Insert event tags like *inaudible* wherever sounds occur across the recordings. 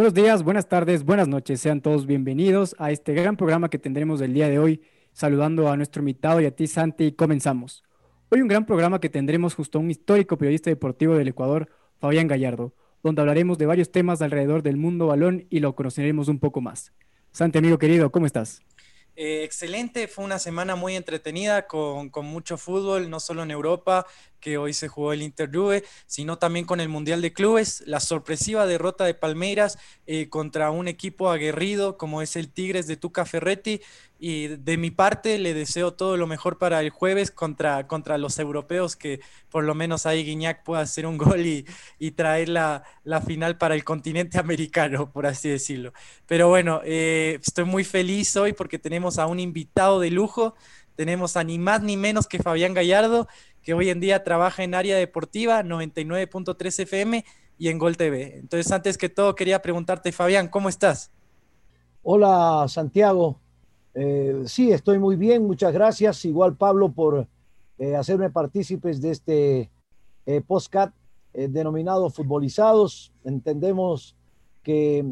Buenos días, buenas tardes, buenas noches. Sean todos bienvenidos a este gran programa que tendremos el día de hoy. Saludando a nuestro invitado y a ti, Santi, comenzamos. Hoy un gran programa que tendremos justo a un histórico periodista deportivo del Ecuador, Fabián Gallardo, donde hablaremos de varios temas alrededor del mundo balón y lo conoceremos un poco más. Santi, amigo querido, ¿cómo estás? Eh, excelente, fue una semana muy entretenida con, mucho fútbol, no solo en Europa, que hoy se jugó el Inter Juve, sino también con el Mundial de Clubes, la sorpresiva derrota de Palmeiras eh, contra un equipo aguerrido como es el Tigres de Tuca Ferretti. Y de mi parte le deseo todo lo mejor para el jueves contra, contra los europeos, que por lo menos ahí Guiñac pueda hacer un gol y, y traer la, la, final para el continente *laughs* americano, por así decirlo. Pero bueno, eh, estoy muy feliz hoy porque tenemos a un invitado de lujo, tenemos a ni más ni menos que Fabián Gallardo que hoy en día trabaja en área deportiva 99.3 FM y en Gol TV. Entonces, antes que todo, quería preguntarte, Fabián, ¿cómo estás? Hola, Santiago. Eh, sí, estoy muy bien, muchas gracias. Igual, Pablo, por eh, hacerme partícipes de este eh, postcat eh, denominado Futbolizados. Entendemos que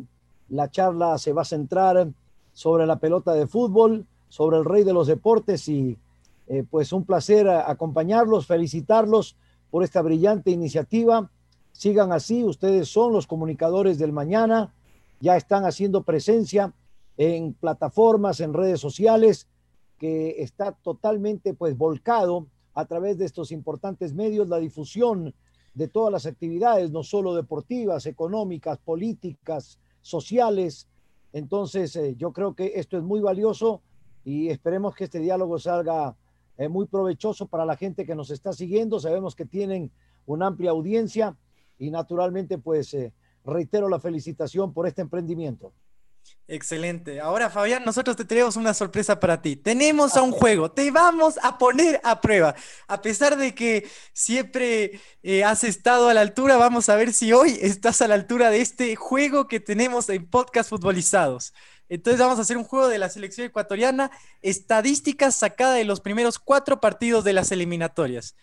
la charla se va a centrar sobre la pelota de fútbol, sobre el rey de los deportes y pues un placer acompañarlos, felicitarlos por esta brillante iniciativa. Sigan así, ustedes son los comunicadores del mañana, ya están haciendo presencia en plataformas, en redes sociales, que está totalmente pues volcado a través de estos importantes medios la difusión de todas las actividades, no solo deportivas, económicas, políticas, sociales. Entonces, eh, yo creo que esto es muy valioso y esperemos que este diálogo salga eh, muy provechoso para la gente que nos está siguiendo. Sabemos que tienen una amplia audiencia y naturalmente pues eh, reitero la felicitación por este emprendimiento. Excelente. Ahora, Fabián, nosotros te tenemos una sorpresa para ti. Tenemos a un juego, te vamos a poner a prueba. A pesar de que siempre eh, has estado a la altura, vamos a ver si hoy estás a la altura de este juego que tenemos en Podcast Futbolizados. Entonces vamos a hacer un juego de la selección ecuatoriana, estadísticas sacadas de los primeros cuatro partidos de las eliminatorias.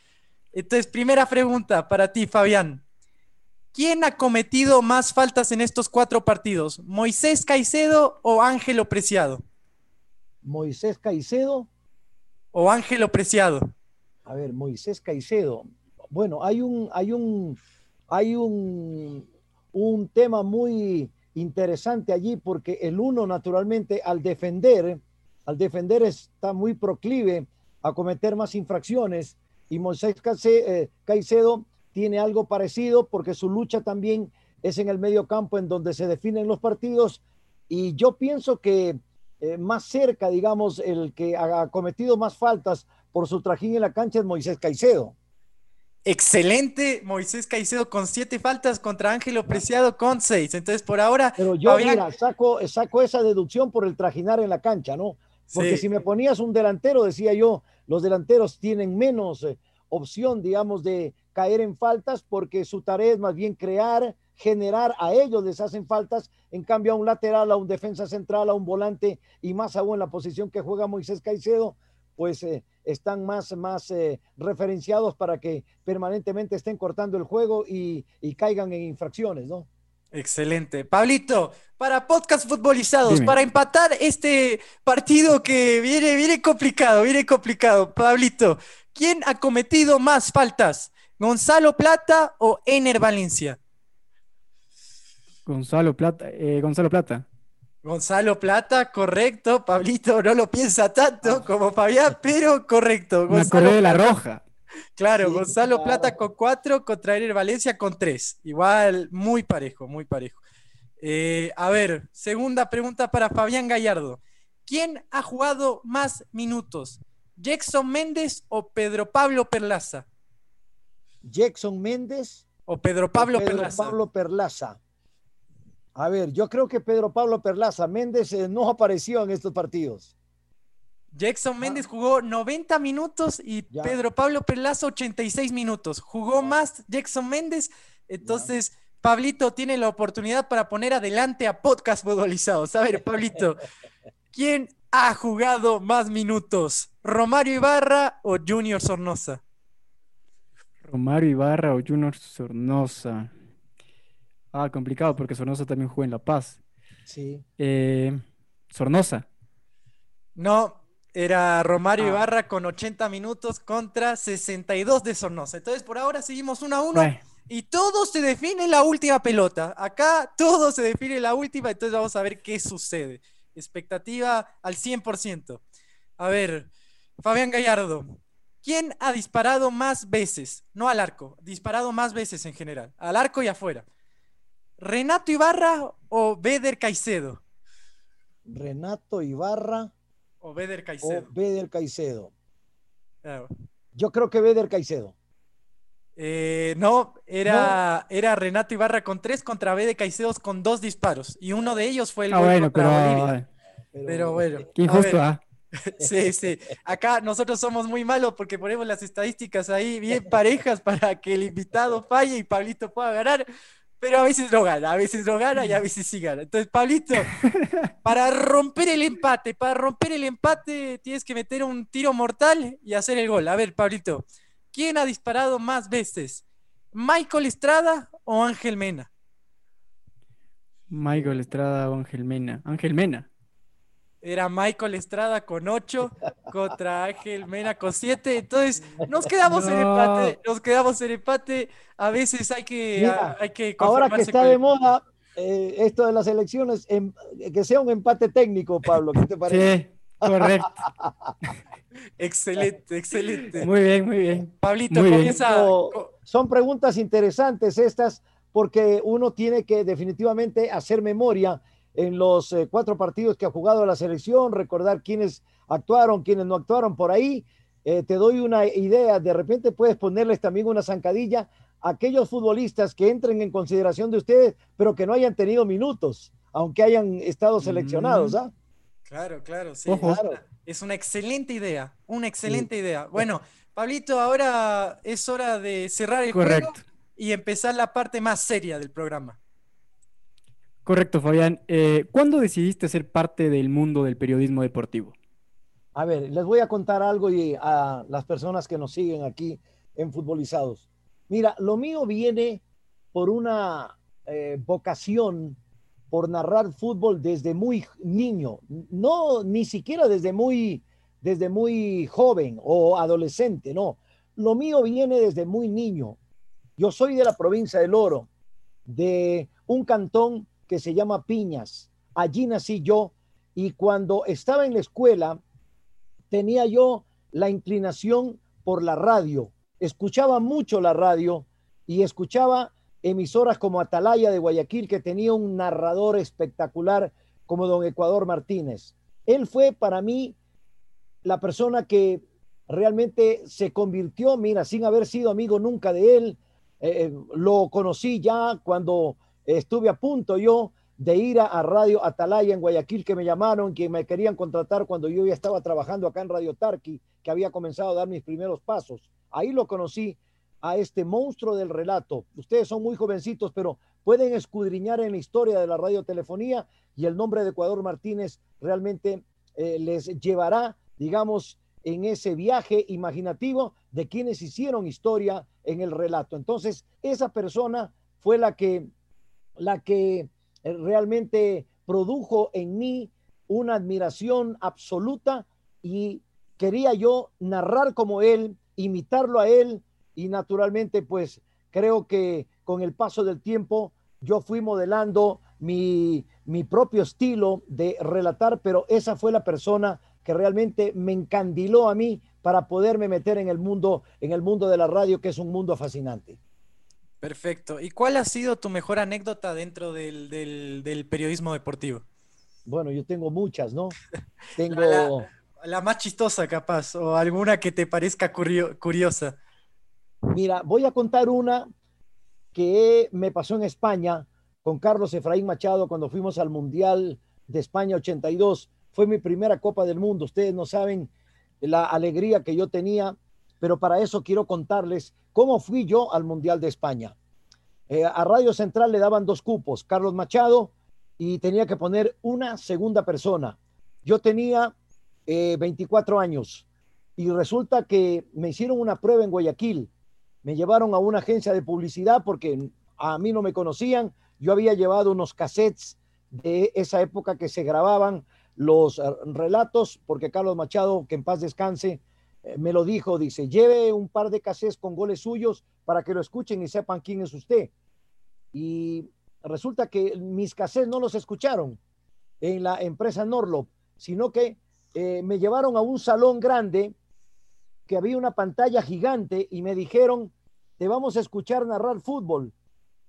Entonces, primera pregunta para ti, Fabián. ¿Quién ha cometido más faltas en estos cuatro partidos? ¿Moisés Caicedo o Ángelo Preciado? Moisés Caicedo. ¿O Ángelo Preciado? A ver, Moisés Caicedo. Bueno, hay un, hay un, hay un, un tema muy, interesante allí porque el uno naturalmente al defender, al defender está muy proclive a cometer más infracciones y Moisés eh, Caicedo tiene algo parecido porque su lucha también es en el medio campo en donde se definen los partidos y yo pienso que eh, más cerca, digamos, el que ha cometido más faltas por su trajín en la cancha es Moisés Caicedo. Excelente Moisés Caicedo con siete faltas contra Ángelo Preciado con seis. Entonces, por ahora. Pero yo, mira, saco, saco esa deducción por el trajinar en la cancha, ¿no? Porque si me ponías un delantero, decía yo, los delanteros tienen menos eh, opción, digamos, de caer en faltas porque su tarea es más bien crear, generar, a ellos les hacen faltas, en cambio a un lateral, a un defensa central, a un volante y más aún en la posición que juega Moisés Caicedo, pues eh, están más, más eh, referenciados para que permanentemente estén cortando el juego y, y, caigan en infracciones, ¿no? Excelente. Pablito, para podcast futbolizados, para empatar este partido que viene, viene complicado, viene complicado. Pablito, ¿quién ha cometido más faltas? ¿Gonzalo Plata o Ener Valencia? Gonzalo Plata, eh, Gonzalo Plata. Gonzalo Plata, correcto. Pablito no lo piensa tanto ah. como Fabián, pero correcto. Me acordé de la roja. Claro, Gonzalo Plata con cuatro, contra Ener Valencia con tres. Igual, muy parejo, muy parejo. Eh, a ver, segunda pregunta para Fabián Gallardo. ¿Quién ha jugado más minutos? ¿Jackson Méndez o Pedro Pablo Perlaza? Jackson Méndez o Pedro Pablo Pedro Perlaza. Pablo Perlaza. A ver, yo creo que Pedro Pablo Perlaza Méndez eh, no apareció en estos partidos. Jackson Méndez jugó 90 minutos y Pedro Pablo Perlaza 86 minutos. Jugó más Jackson Méndez, entonces Pablito tiene la oportunidad para poner adelante a podcast futbolizados. A ver, Pablito, *laughs* ¿Quién ha jugado más minutos? ¿Romario Ibarra o Junior Sornosa? Romario Ibarra o Junior Sornosa. Ah, complicado porque Sornosa también juega en La Paz. Sí. Eh, Sornosa. No, era Romario Ah. Ibarra con 80 minutos contra 62 de Sornosa. Entonces, por ahora seguimos 1 a 1 Bueno, y todo se define en la última pelota. Acá todo se define en la última, entonces vamos a ver qué sucede. Expectativa al 100%. A ver, Fabián Gallardo, ¿quién ha disparado más veces? No al arco, disparado más veces en general, al arco y afuera. ¿Renato Ibarra o Beder Caicedo? Renato Ibarra O Beder o Caicedo. Beder Caicedo. Claro. Yo creo que Beder Caicedo. Eh, no, era, era Renato Ibarra con tres contra B de Caicedos con dos disparos. Y uno de ellos fue el ah, gol bueno, contra pero Bolivia. Pero bueno. qué injusto, ¿ah? *laughs* Sí, sí. Acá nosotros somos muy malos porque ponemos las estadísticas ahí bien parejas para que el invitado falle y Pablito pueda ganar. Pero a veces no gana, a veces no gana y a veces sí gana. Entonces, Pablito, para romper el empate, para romper el empate tienes que meter un tiro mortal y hacer el gol. A ver, Pablito, ¿quién ha disparado más veces? ¿Michael Estrada o Ángel Mena? Michael Estrada o Ángel Mena. Ángel Mena. Era Michael Estrada con 8 contra Ángel Mena con 7. Entonces, nos quedamos en No. empate. Nos quedamos en empate. A veces hay que, Mira, hay que Ahora que está con de el- moda eh, esto de las elecciones, em- que sea un empate técnico, Pablo. ¿Qué te parece? Sí, correcto. *laughs* Excelente, excelente. Muy bien, muy bien. Pablito, muy bien. comienza. Pero- Son preguntas interesantes estas porque uno tiene que definitivamente hacer memoria en los eh, cuatro partidos que ha jugado la selección, recordar quiénes actuaron, quiénes no actuaron por ahí. Eh, te doy una idea, de repente puedes ponerles también una zancadilla a aquellos futbolistas que entren en consideración de ustedes, pero que no hayan tenido minutos, aunque hayan estado seleccionados. ¿ah? Claro, claro, sí. Ojo. es una- Es una excelente idea. Una excelente idea. Bueno, Pablito, ahora es hora de cerrar el Correcto. juego y empezar la parte más seria del programa. Correcto, Fabián. Eh, ¿Cuándo decidiste ser parte del mundo del periodismo deportivo? A ver, les voy a contar algo y a las personas que nos siguen aquí en Futbolizados. Mira, lo mío viene por una eh, vocación por narrar fútbol desde muy niño, no ni siquiera desde muy desde muy joven o adolescente, no. Lo mío viene desde muy niño. Yo soy de la provincia del Oro, de un cantón que se llama Piñas. Allí nací yo y cuando estaba en la escuela tenía yo la inclinación por la radio. Escuchaba mucho la radio y escuchaba emisoras como Atalaya de Guayaquil, que tenía un narrador espectacular como don Ecuador Martínez. Él fue para mí la persona que realmente se convirtió, mira, sin haber sido amigo nunca de él, eh, lo conocí ya cuando estuve a punto yo de ir a, Radio Atalaya en Guayaquil, que me llamaron, que me querían contratar cuando yo ya estaba trabajando acá en Radio Tarqui, que había comenzado a dar mis primeros pasos. Ahí lo conocí a este monstruo del relato. Ustedes son muy jovencitos, pero pueden escudriñar en la historia de la radiotelefonía y el nombre de Ecuador Martínez realmente eh, les llevará, digamos, en ese viaje imaginativo de quienes hicieron historia en el relato. Entonces, esa persona fue la que, la que eh, realmente produjo en mí una admiración absoluta y quería yo narrar como él, imitarlo a él y naturalmente pues creo que con el paso del tiempo yo fui modelando mi, mi propio estilo de relatar, pero esa fue la persona que realmente me encandiló a mí para poderme meter en el mundo, en el mundo de la radio, que es un mundo fascinante. Perfecto. ¿Y cuál ha sido tu mejor anécdota dentro del, del- del periodismo deportivo? Bueno, yo tengo muchas, ¿no? *laughs* Tengo, La- La más chistosa, capaz, o alguna que te parezca curio- curiosa. mira, voy a contar una que me pasó en España con Carlos Efraín Machado cuando fuimos al Mundial de España 82. Fue mi primera Copa del Mundo. Ustedes no saben la alegría que yo tenía, pero para eso quiero contarles cómo fui yo al Mundial de España. Eh, a Radio Central le daban dos cupos, Carlos Machado, y tenía que poner una segunda persona. Yo tenía 24 años y resulta que me hicieron una prueba en Guayaquil. Me llevaron a una agencia de publicidad porque a mí no me conocían. Yo había llevado unos cassettes de esa época que se grababan los eh, relatos, porque Carlos Machado, que en paz descanse, eh, me lo dijo, dice, lleve un par de cassettes con goles suyos para que lo escuchen y sepan quién es usted. Y resulta que mis cassettes no los escucharon en la empresa Norlop, sino que eh, me llevaron a un salón grande que había una pantalla gigante y me dijeron, te vamos a escuchar narrar fútbol.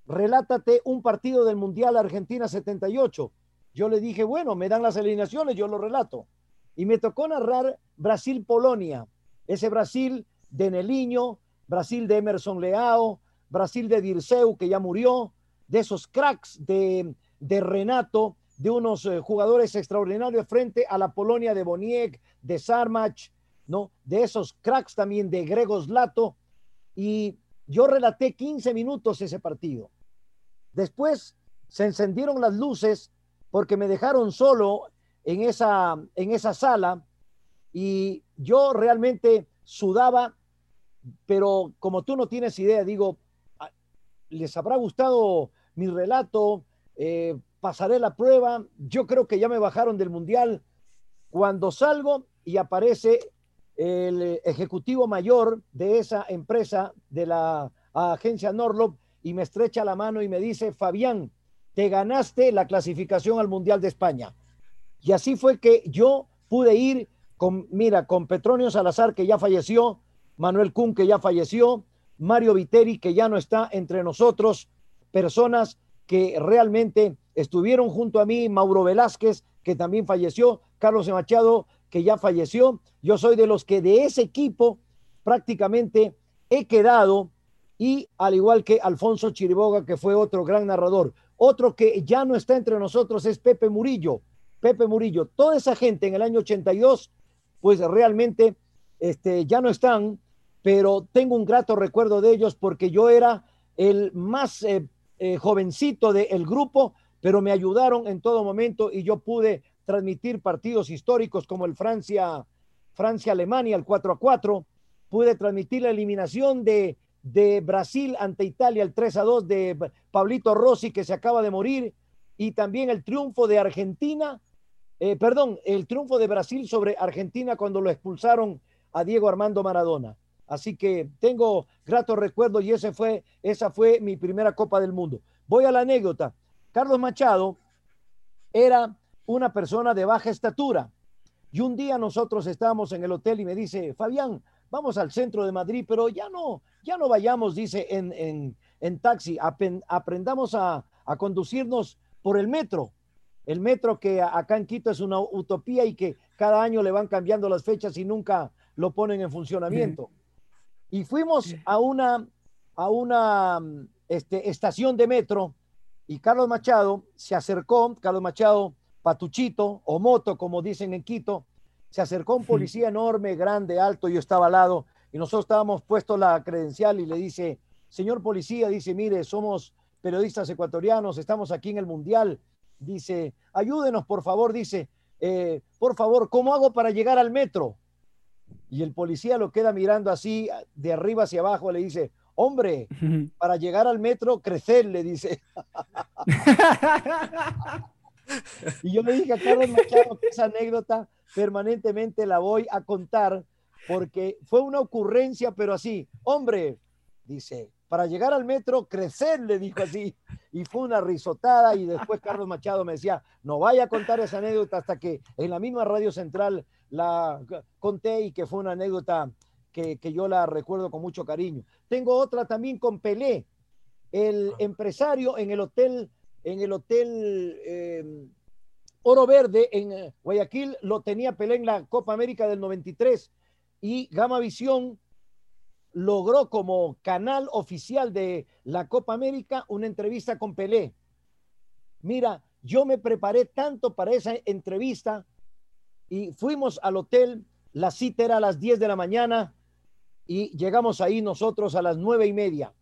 Relátate un partido del Mundial Argentina 78. Yo le dije, bueno, me dan las alineaciones, yo lo relato. Y me tocó narrar Brasil-Polonia. Ese Brasil de Neliño, Brasil de Emerson Leao, Brasil de Dirceu, que ya murió, de esos cracks de, de Renato, de unos eh, jugadores extraordinarios frente a la Polonia de Boniek, de Sarmach, ¿no? De esos cracks también de Gregos Lato. Y yo relaté 15 minutos ese partido. Después se encendieron las luces porque me dejaron solo en esa, en esa sala y yo realmente sudaba, pero como tú no tienes idea, digo, les habrá gustado mi relato, eh, pasaré la prueba, yo creo que ya me bajaron del mundial. Cuando salgo y aparece el ejecutivo mayor de esa empresa, de la agencia Norlop, y me estrecha la mano y me dice, Fabián, te ganaste la clasificación al Mundial de España. Y así fue que yo pude ir con, mira, con Petronio Salazar, que ya falleció, Manuel Kuhn, que ya falleció, Mario Viteri, que ya no está entre nosotros, personas que realmente estuvieron junto a mí, Mauro Velázquez, que también falleció, Carlos Machado, que ya falleció. Yo soy de los que de ese equipo prácticamente he quedado y al igual que Alfonso Chiriboga, que fue otro gran narrador. Otro que ya no está entre nosotros es Pepe Murillo. Pepe Murillo, toda esa gente en el año 82, pues realmente este, ya no están, pero tengo un grato recuerdo de ellos porque yo era el más eh, eh, jovencito del grupo, pero me ayudaron en todo momento y yo pude transmitir partidos históricos como el Francia, Francia-Alemania, el 4 a 4. Pude transmitir la eliminación de, de Brasil ante Italia, el 3 a 2 de Pablito Rossi, que se acaba de morir, y también el triunfo de Argentina, eh, perdón, el triunfo de Brasil sobre Argentina cuando lo expulsaron a Diego Armando Maradona. Así que tengo gratos recuerdos y ese fue, esa fue mi primera Copa del Mundo. Voy a la anécdota. Carlos Machado era una persona de baja estatura. Y un día nosotros estábamos en el hotel y me dice, Fabián, vamos al centro de Madrid, pero ya no, ya no vayamos, dice, en, en, taxi, aprendamos a, a, conducirnos por el metro. El metro que acá en Quito es una utopía y que cada año le van cambiando las fechas y nunca lo ponen en funcionamiento. Y fuimos a una, a una este, estación de metro y Carlos Machado se acercó, Carlos Machado Patuchito o Moto, como dicen en Quito, se acercó un policía enorme, grande, alto, yo estaba al lado, y nosotros estábamos puestos la credencial y le dice, señor policía, dice, mire, somos periodistas ecuatorianos, estamos aquí en el Mundial, dice, ayúdenos, por favor, dice, eh, por favor, ¿cómo hago para llegar al metro? Y el policía lo queda mirando así, de arriba hacia abajo, le dice, hombre, para llegar al metro, crecer, le dice. Y yo le dije a Carlos Machado que esa anécdota permanentemente la voy a contar porque fue una ocurrencia, pero así, hombre, dice, para llegar al metro, crecer, le dijo así. Y fue una risotada y después Carlos Machado me decía, no vaya a contar esa anécdota hasta que en la misma Radio Central la conté y que fue una anécdota que, que yo la recuerdo con mucho cariño. Tengo otra también con Pelé, el empresario en el hotel en el Hotel em, Oro Verde en eh, Guayaquil, lo tenía Pelé en la Copa América del 93 y Gama Visión logró como canal oficial de la Copa América una entrevista con Pelé. Mira, yo me preparé tanto para esa entrevista y fuimos al hotel, la cita era a las 10 de la mañana y llegamos ahí nosotros a las nueve y media.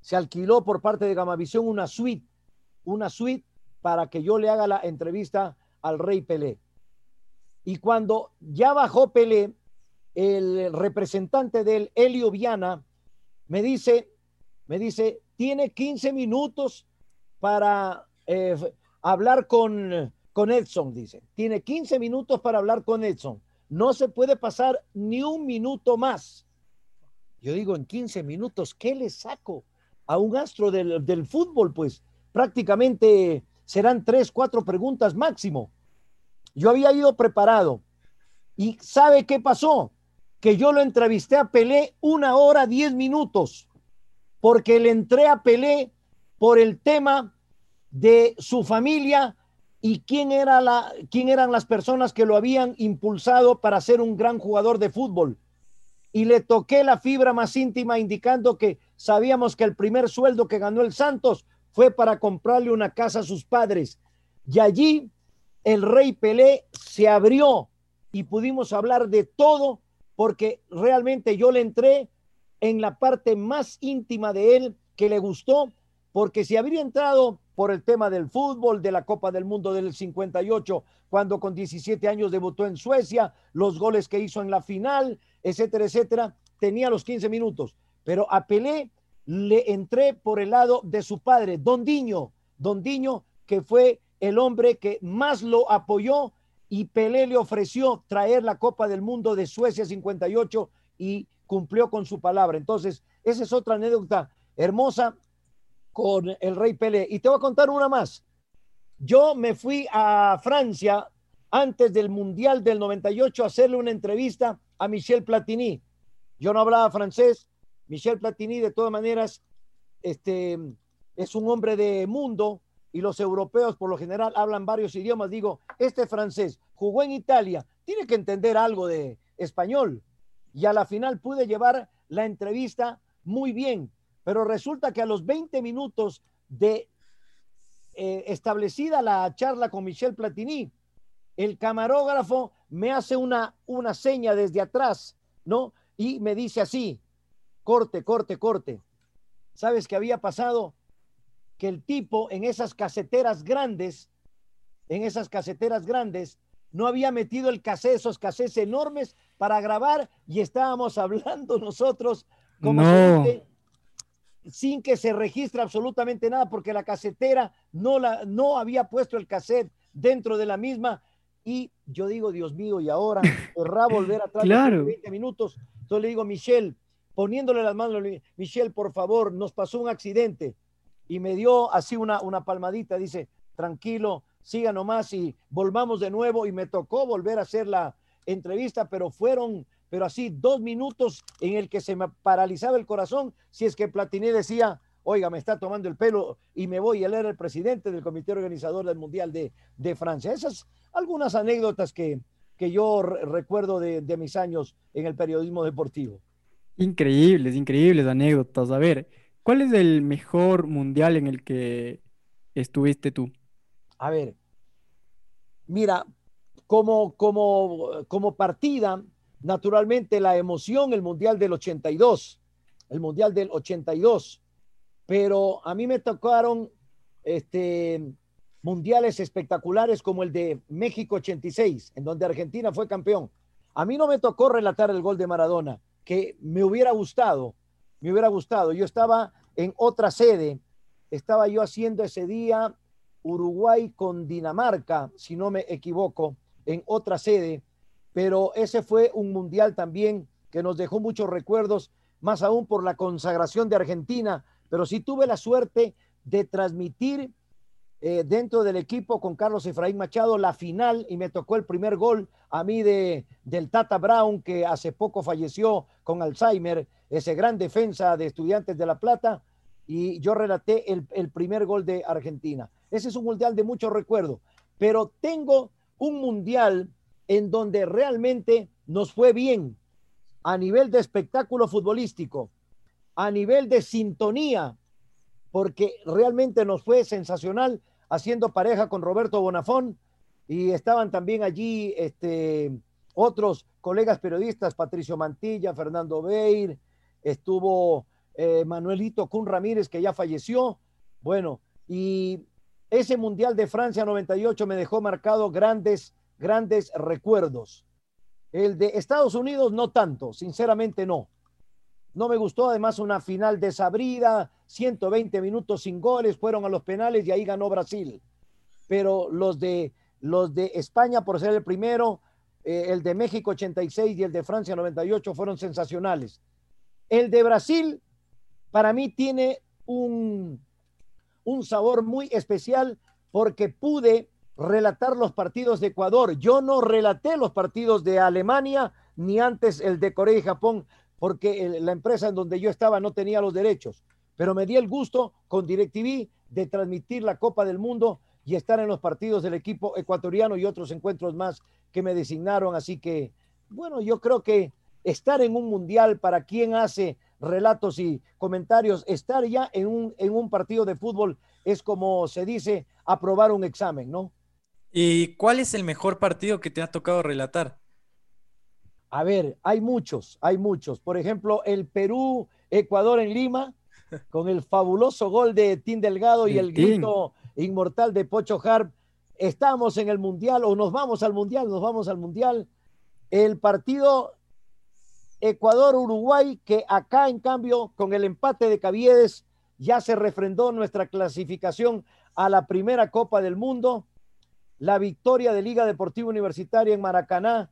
Se alquiló por parte de Gamavisión una suite una suite para que yo le haga la entrevista al Rey Pelé. Y cuando ya bajó Pelé, el representante del Helio Viana me dice, me dice, tiene 15 minutos para eh, hablar con, con Edson, dice. Tiene 15 minutos para hablar con Edson. No se puede pasar ni un minuto más. Yo digo, en 15 minutos, ¿qué le saco a un astro del, del fútbol? Pues prácticamente serán tres, cuatro preguntas máximo. Yo había ido preparado. ¿Y sabe qué pasó? Que yo lo entrevisté a Pelé una hora, diez minutos, porque le entré a Pelé por el tema de su familia y quién, era la, quién eran las personas que lo habían impulsado para ser un gran jugador de fútbol. Y le toqué la fibra más íntima indicando que sabíamos que el primer sueldo que ganó el Santos fue para comprarle una casa a sus padres. Y allí el rey Pelé se abrió y pudimos hablar de todo porque realmente yo le entré en la parte más íntima de él que le gustó, porque si habría entrado por el tema del fútbol, de la Copa del Mundo del 58, cuando con 17 años debutó en Suecia, los goles que hizo en la final, etcétera, etcétera, tenía los 15 minutos. Pero a Pelé le entré por el lado de su padre, Don Diño, Don Diño, que fue el hombre que más lo apoyó y Pelé le ofreció traer la Copa del Mundo de Suecia 58 y cumplió con su palabra. Entonces, esa es otra anécdota hermosa con el rey Pelé. Y te voy a contar una más. Yo me fui a Francia antes del Mundial del 98 a hacerle una entrevista a Michel Platini. Yo no hablaba francés, Michel Platini, de todas maneras, este, es un hombre de mundo y los europeos por lo general hablan varios idiomas. Digo, este francés jugó en Italia, tiene que entender algo de español. Y a la final pude llevar la entrevista muy bien, pero resulta que a los 20 minutos de eh, establecida la charla con Michel Platini, el camarógrafo me hace una, una seña desde atrás, ¿no? Y me dice así, corte, corte, corte. ¿Sabes qué había pasado? Que el tipo en esas caseteras grandes, en esas caseteras grandes, no había metido el cassette, esos cassettes enormes para grabar y estábamos hablando nosotros como sin que se registre absolutamente nada porque la casetera no, la, no había puesto el cassette dentro de la misma y yo digo, Dios mío, y ahora *laughs* querrá volver atrás claro. 20 minutos. Entonces le digo, Michelle, poniéndole las manos, Michelle, por favor, nos pasó un accidente. Y me dio así una, una palmadita, dice, tranquilo, siga nomás y volvamos de nuevo. Y me tocó volver a hacer la entrevista, pero fueron, pero así, dos minutos en el que se me paralizaba el corazón, si es que Platini decía, oiga, me está tomando el pelo y me voy. Él era el presidente del comité organizador del Mundial de, de Francia. Esas algunas anécdotas que, que yo recuerdo de, de mis años en el periodismo deportivo. Increíbles, increíbles anécdotas. A ver, ¿cuál es el mejor mundial en el que estuviste tú? A ver, mira, como, como, como partida, naturalmente la emoción, el mundial del 82, el mundial del 82, pero a mí me tocaron este, mundiales espectaculares como el de México 86, en donde Argentina fue campeón. A mí no me tocó relatar el gol de Maradona, que me hubiera gustado, me hubiera gustado. Yo estaba en otra sede, estaba yo haciendo ese día Uruguay con Dinamarca, si no me equivoco, en otra sede, pero ese fue un mundial también que nos dejó muchos recuerdos, más aún por la consagración de Argentina, pero sí tuve la suerte de transmitir eh, dentro del equipo con Carlos Efraín Machado la final y me tocó el primer gol a mí de, del Tata Brown, que hace poco falleció con Alzheimer, ese gran defensa de Estudiantes de La Plata, y yo relaté el, el primer gol de Argentina. Ese es un mundial de mucho recuerdo, pero tengo un mundial en donde realmente nos fue bien a nivel de espectáculo futbolístico, a nivel de sintonía, porque realmente nos fue sensacional haciendo pareja con Roberto Bonafón y estaban también allí este, otros colegas periodistas, Patricio Mantilla, Fernando Beir, estuvo eh, Manuelito Cun Ramírez, que ya falleció. Bueno, y ese Mundial de Francia 98 me dejó marcado grandes, grandes recuerdos. El de Estados Unidos no tanto, sinceramente no. No me gustó además una final desabrida, 120 minutos sin goles, fueron a los penales y ahí ganó Brasil. Pero los de, los de España, por ser el primero, eh, el de México 86 y el de Francia 98 fueron sensacionales. El de Brasil, para mí, tiene un, un sabor muy especial porque pude relatar los partidos de Ecuador. Yo no relaté los partidos de Alemania ni antes el de Corea y Japón porque la empresa en donde yo estaba no tenía los derechos, pero me di el gusto con DirecTV de transmitir la Copa del Mundo y estar en los partidos del equipo ecuatoriano y otros encuentros más que me designaron. Así que, bueno, yo creo que estar en un mundial para quien hace relatos y comentarios, estar ya en un, en un partido de fútbol es como se dice, aprobar un examen, ¿no? ¿Y cuál es el mejor partido que te ha tocado relatar? A ver, hay muchos, hay muchos. Por ejemplo, el Perú-Ecuador en Lima, con el fabuloso gol de Tim Delgado y el, grito inmortal de Pocho Harp. Estamos en el Mundial o nos vamos al Mundial, nos vamos al Mundial. El partido Ecuador-Uruguay, que acá en cambio con el empate de Caviedes ya se refrendó nuestra clasificación a la primera Copa del Mundo la victoria de Liga Deportiva Universitaria en Maracaná.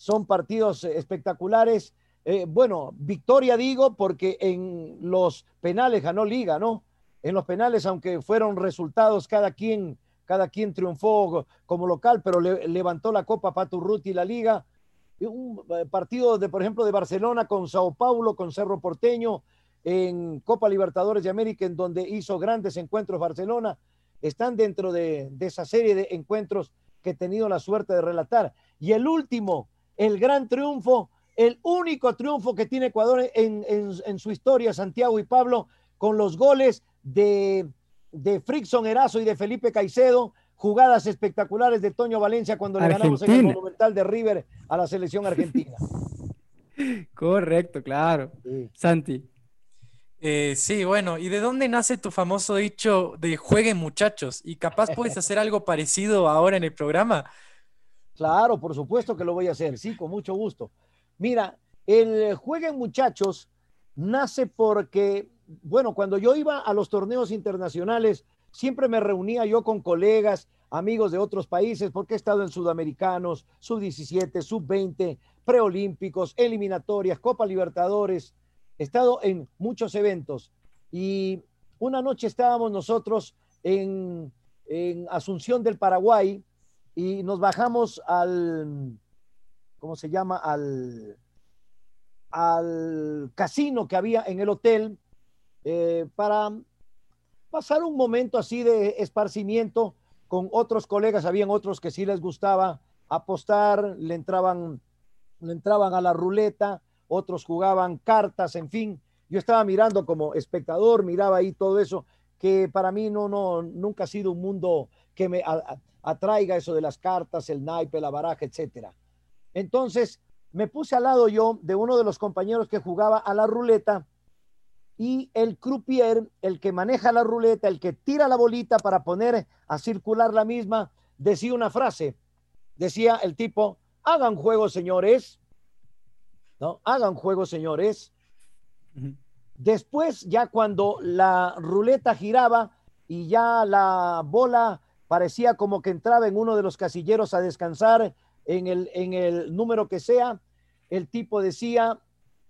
Son partidos espectaculares. Eh, bueno, victoria digo porque en los penales ganó Liga, ¿no? En los penales, aunque fueron resultados, cada quien, cada quien triunfó como local, pero levantó la Copa Paturruti y la Liga. Un eh, partido de, por ejemplo, de Barcelona con Sao Paulo, con Cerro Porteño, en Copa Libertadores de América, en donde hizo grandes encuentros Barcelona están dentro de, esa serie de encuentros que he tenido la suerte de relatar. Y el último, el gran triunfo, el único triunfo que tiene Ecuador en, su historia, Santiago y Pablo, con los goles de, de Frickson Erazo y de Felipe Caicedo, jugadas espectaculares de Toño Valencia cuando le ganamos en el Monumental de River a la selección argentina. *laughs* Correcto, claro. Santi. Eh, sí, bueno, ¿y de dónde nace tu famoso dicho de jueguen muchachos? ¿Y capaz puedes hacer algo parecido ahora en el programa? Claro, por supuesto que lo voy a hacer, sí, con mucho gusto. Mira, el jueguen muchachos nace porque, bueno, cuando yo iba a los torneos internacionales, siempre me reunía yo con colegas, amigos de otros países, porque he estado en sudamericanos, sub-17, sub-20, preolímpicos, eliminatorias, Copa Libertadores, he estado en muchos eventos y una noche estábamos nosotros en, Asunción del Paraguay y nos bajamos al, ¿cómo se llama? Al, al casino que había en el hotel eh, para pasar un momento así de esparcimiento con otros colegas, habían otros que sí les gustaba apostar, le entraban, le entraban a la ruleta, otros jugaban cartas, en fin. Yo estaba mirando como espectador, miraba ahí todo eso, que para mí no, no, nunca ha sido un mundo que me atraiga eso de las cartas, el naipe, la baraja, etcétera. Entonces, me puse al lado yo de uno de los compañeros que jugaba a la ruleta y el croupier, el que maneja la ruleta, el que tira la bolita para poner a circular la misma, decía una frase. Decía el tipo, hagan juego, señores, ¿no? Hagan juego, señores. Después, ya cuando la ruleta giraba y ya la bola parecía como que entraba en uno de los casilleros a descansar en el, en el número que sea, el tipo decía,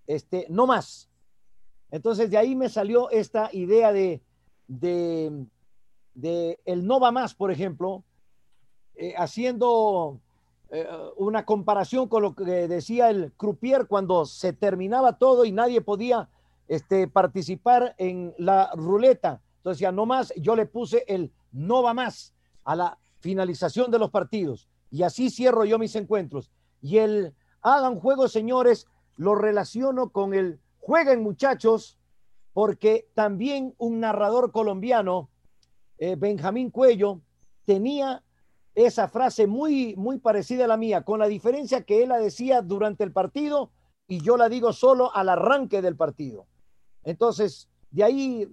este, no más. Entonces de ahí me salió esta idea de, de, el no va más, por ejemplo, eh, haciendo eh, una comparación con lo que decía el croupier cuando se terminaba todo y nadie podía este, participar en la ruleta. Entonces ya no más, yo le puse el no va más a la finalización de los partidos. Y así cierro yo mis encuentros. Y el hagan juego, señores, lo relaciono con el jueguen muchachos, porque también un narrador colombiano, eh, Benjamín Cuello, tenía esa frase muy, muy parecida a la mía, con la diferencia que él la decía durante el partido y yo la digo solo al arranque del partido. Entonces, de ahí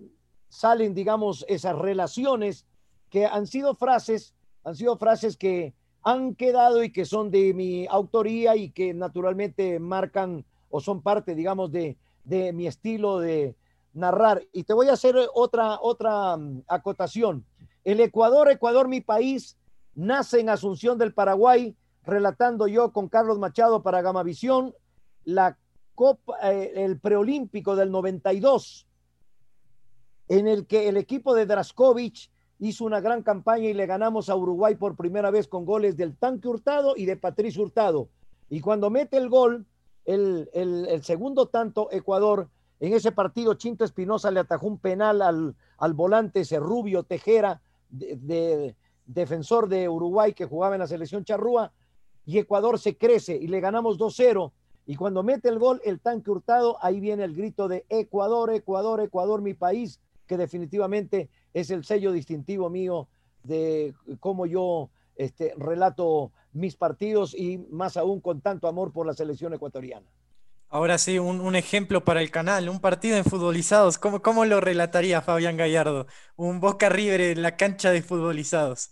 salen, digamos, esas relaciones que han sido frases, han sido frases que han quedado y que son de mi autoría y que naturalmente marcan o son parte, digamos, de, de mi estilo de narrar. Y te voy a hacer otra, otra mm, acotación. El Ecuador, Ecuador, mi país, nace en Asunción del Paraguay, relatando yo con Carlos Machado para Gamavisión la Copa, eh, el preolímpico del 92, en el que el equipo de Draskovic hizo una gran campaña y le ganamos a Uruguay por primera vez con goles del Tanque Hurtado y de Patricio Hurtado. Y cuando mete el gol, el, segundo tanto, Ecuador, en ese partido Chinto Espinosa le atajó un penal al, al volante ese Rubio Tejera, de, defensor de Uruguay que jugaba en la selección charrúa, y Ecuador se crece y le ganamos 2-0. Y cuando mete el gol, el tanque hurtado, ahí viene el grito de Ecuador, Ecuador, Ecuador, mi país, que definitivamente es el sello distintivo mío de cómo yo este, relato mis partidos y más aún con tanto amor por la selección ecuatoriana. Ahora sí, un, ejemplo para el canal, un partido en futbolizados. ¿Cómo, ¿Cómo, lo relataría Fabián Gallardo? Un Boca River en la cancha de futbolizados.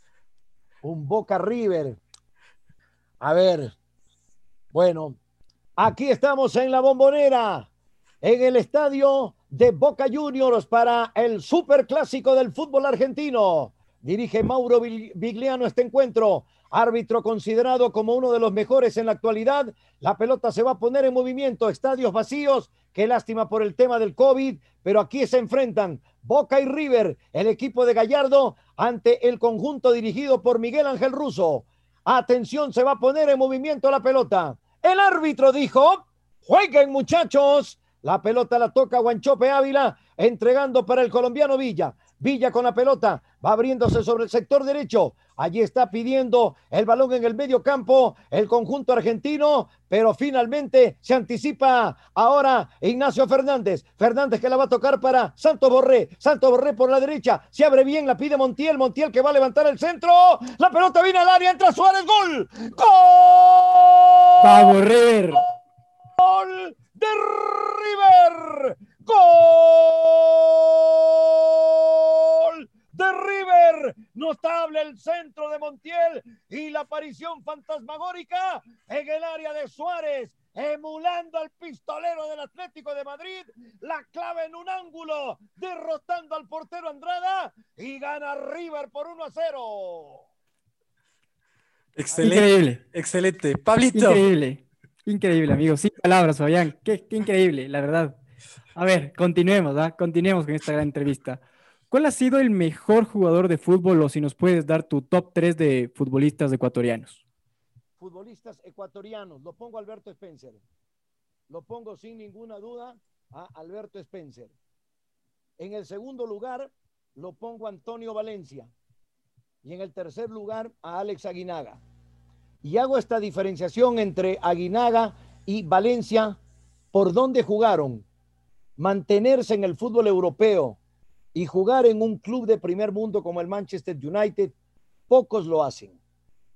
Un Boca River. A ver, bueno, aquí estamos en la bombonera, en el estadio de Boca Juniors para el superclásico del fútbol argentino. Dirige Mauro Vigliano este encuentro árbitro considerado como uno de los mejores en la actualidad. La pelota se va a poner en movimiento, estadios vacíos. Qué lástima por el tema del COVID, pero aquí se enfrentan Boca y River, el equipo de Gallardo, ante el conjunto dirigido por Miguel Ángel Russo. Atención, se va a poner en movimiento la pelota. El árbitro dijo, jueguen muchachos. La pelota la toca Guanchope Ávila, entregando para el colombiano Villa. Villa con la pelota, va abriéndose sobre el sector derecho. Allí está pidiendo el balón en el medio campo el conjunto argentino, pero finalmente se anticipa ahora Ignacio Fernández. Fernández que la va a tocar para Santos Borré. Santos Borré por la derecha, se abre bien, la pide Montiel. Montiel que va a levantar el centro. La pelota viene al área, entra Suárez, gol. ¡Gol! Va a Borré. Gol de River. ¡Gol! de River. Notable el centro de Montiel y la aparición fantasmagórica en el área de Suárez, emulando al pistolero del Atlético de Madrid. La clave en un ángulo, derrotando al portero Andrada y gana River por 1 a 0. Excelente. Increíble. Excelente. Pablito. Increíble. Increíble, amigo. Sin palabras, Fabián. Qué, increíble, la verdad. A ver, continuemos, ¿ah? Continuemos con esta gran entrevista. ¿Cuál ha sido el mejor jugador de fútbol o si nos puedes dar tu top 3 de futbolistas ecuatorianos? Futbolistas ecuatorianos, lo pongo Alberto Spencer. Lo pongo sin ninguna duda a Alberto Spencer. En el segundo lugar lo pongo a Antonio Valencia. Y en el tercer lugar a Alex Aguinaga. Y hago esta diferenciación entre Aguinaga y Valencia por dónde jugaron. Mantenerse en el fútbol europeo, y jugar en un club de primer mundo como el Manchester United, pocos lo hacen,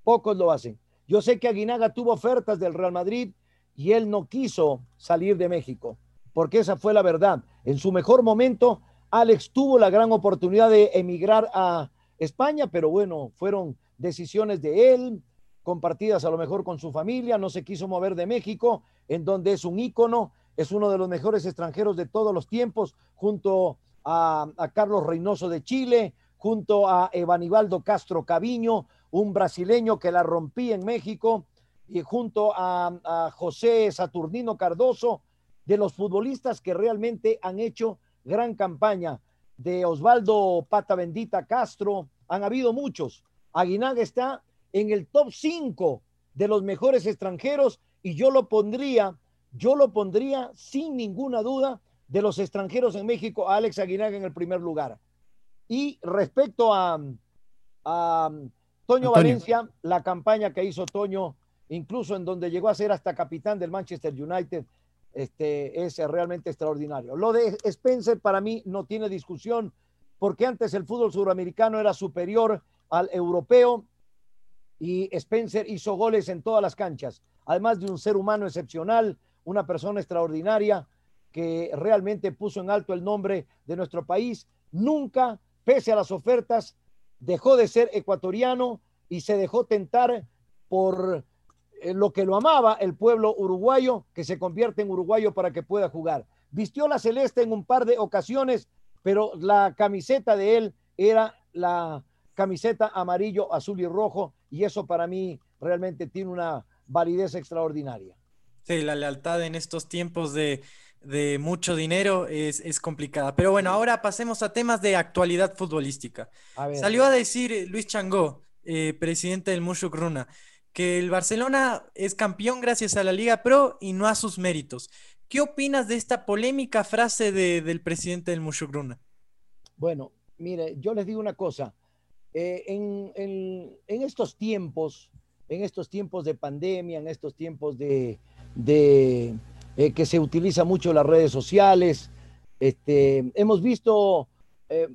pocos lo hacen. Yo sé que Aguinaga tuvo ofertas del Real Madrid y él no quiso salir de México, porque esa fue la verdad. En su mejor momento, Alex tuvo la gran oportunidad de emigrar a España, pero bueno, fueron decisiones de él, compartidas a lo mejor con su familia, no se quiso mover de México, en donde es un ícono, es uno de los mejores extranjeros de todos los tiempos, junto a, Carlos Reynoso de Chile, junto a Evanibaldo Castro Caviño, un brasileño que la rompía en México, y junto a, José Saturnino Cardoso, de los futbolistas que realmente han hecho gran campaña, de Osvaldo Pata Bendita Castro, han habido muchos. Aguinaga está en el top 5 de los mejores extranjeros y yo lo pondría, yo lo pondría sin ninguna duda de los extranjeros en México, Alex Aguinaga en el primer lugar. Y respecto a, a Toño Valencia, la campaña que hizo Toño, incluso en donde llegó a ser hasta capitán del Manchester United, este, es realmente extraordinario. Lo de Spencer para mí no tiene discusión, porque antes el fútbol suramericano era superior al europeo y Spencer hizo goles en todas las canchas, además de un ser humano excepcional, una persona extraordinaria que realmente puso en alto el nombre de nuestro país. Nunca, pese a las ofertas, dejó de ser ecuatoriano y se dejó tentar por eh, lo que lo amaba el pueblo uruguayo, que se convierte en uruguayo para que pueda jugar. Vistió la celeste en un par de ocasiones, pero la camiseta de él era la camiseta amarillo, azul y rojo, y eso para mí realmente tiene una validez extraordinaria. Sí, la lealtad en estos tiempos de, mucho dinero es, complicada. Pero bueno, ahora pasemos a temas de actualidad futbolística. Salió a decir Luis Changó, eh, presidente del Mushuk Runa, que el Barcelona es campeón gracias a la Liga Pro y no a sus méritos. ¿Qué opinas de esta polémica frase del presidente del Mushuk Runa? Bueno, mire, yo les digo una cosa. Eh, en, estos tiempos, en estos tiempos de pandemia, en estos tiempos de, eh, que se utiliza mucho las redes sociales, este, hemos visto eh,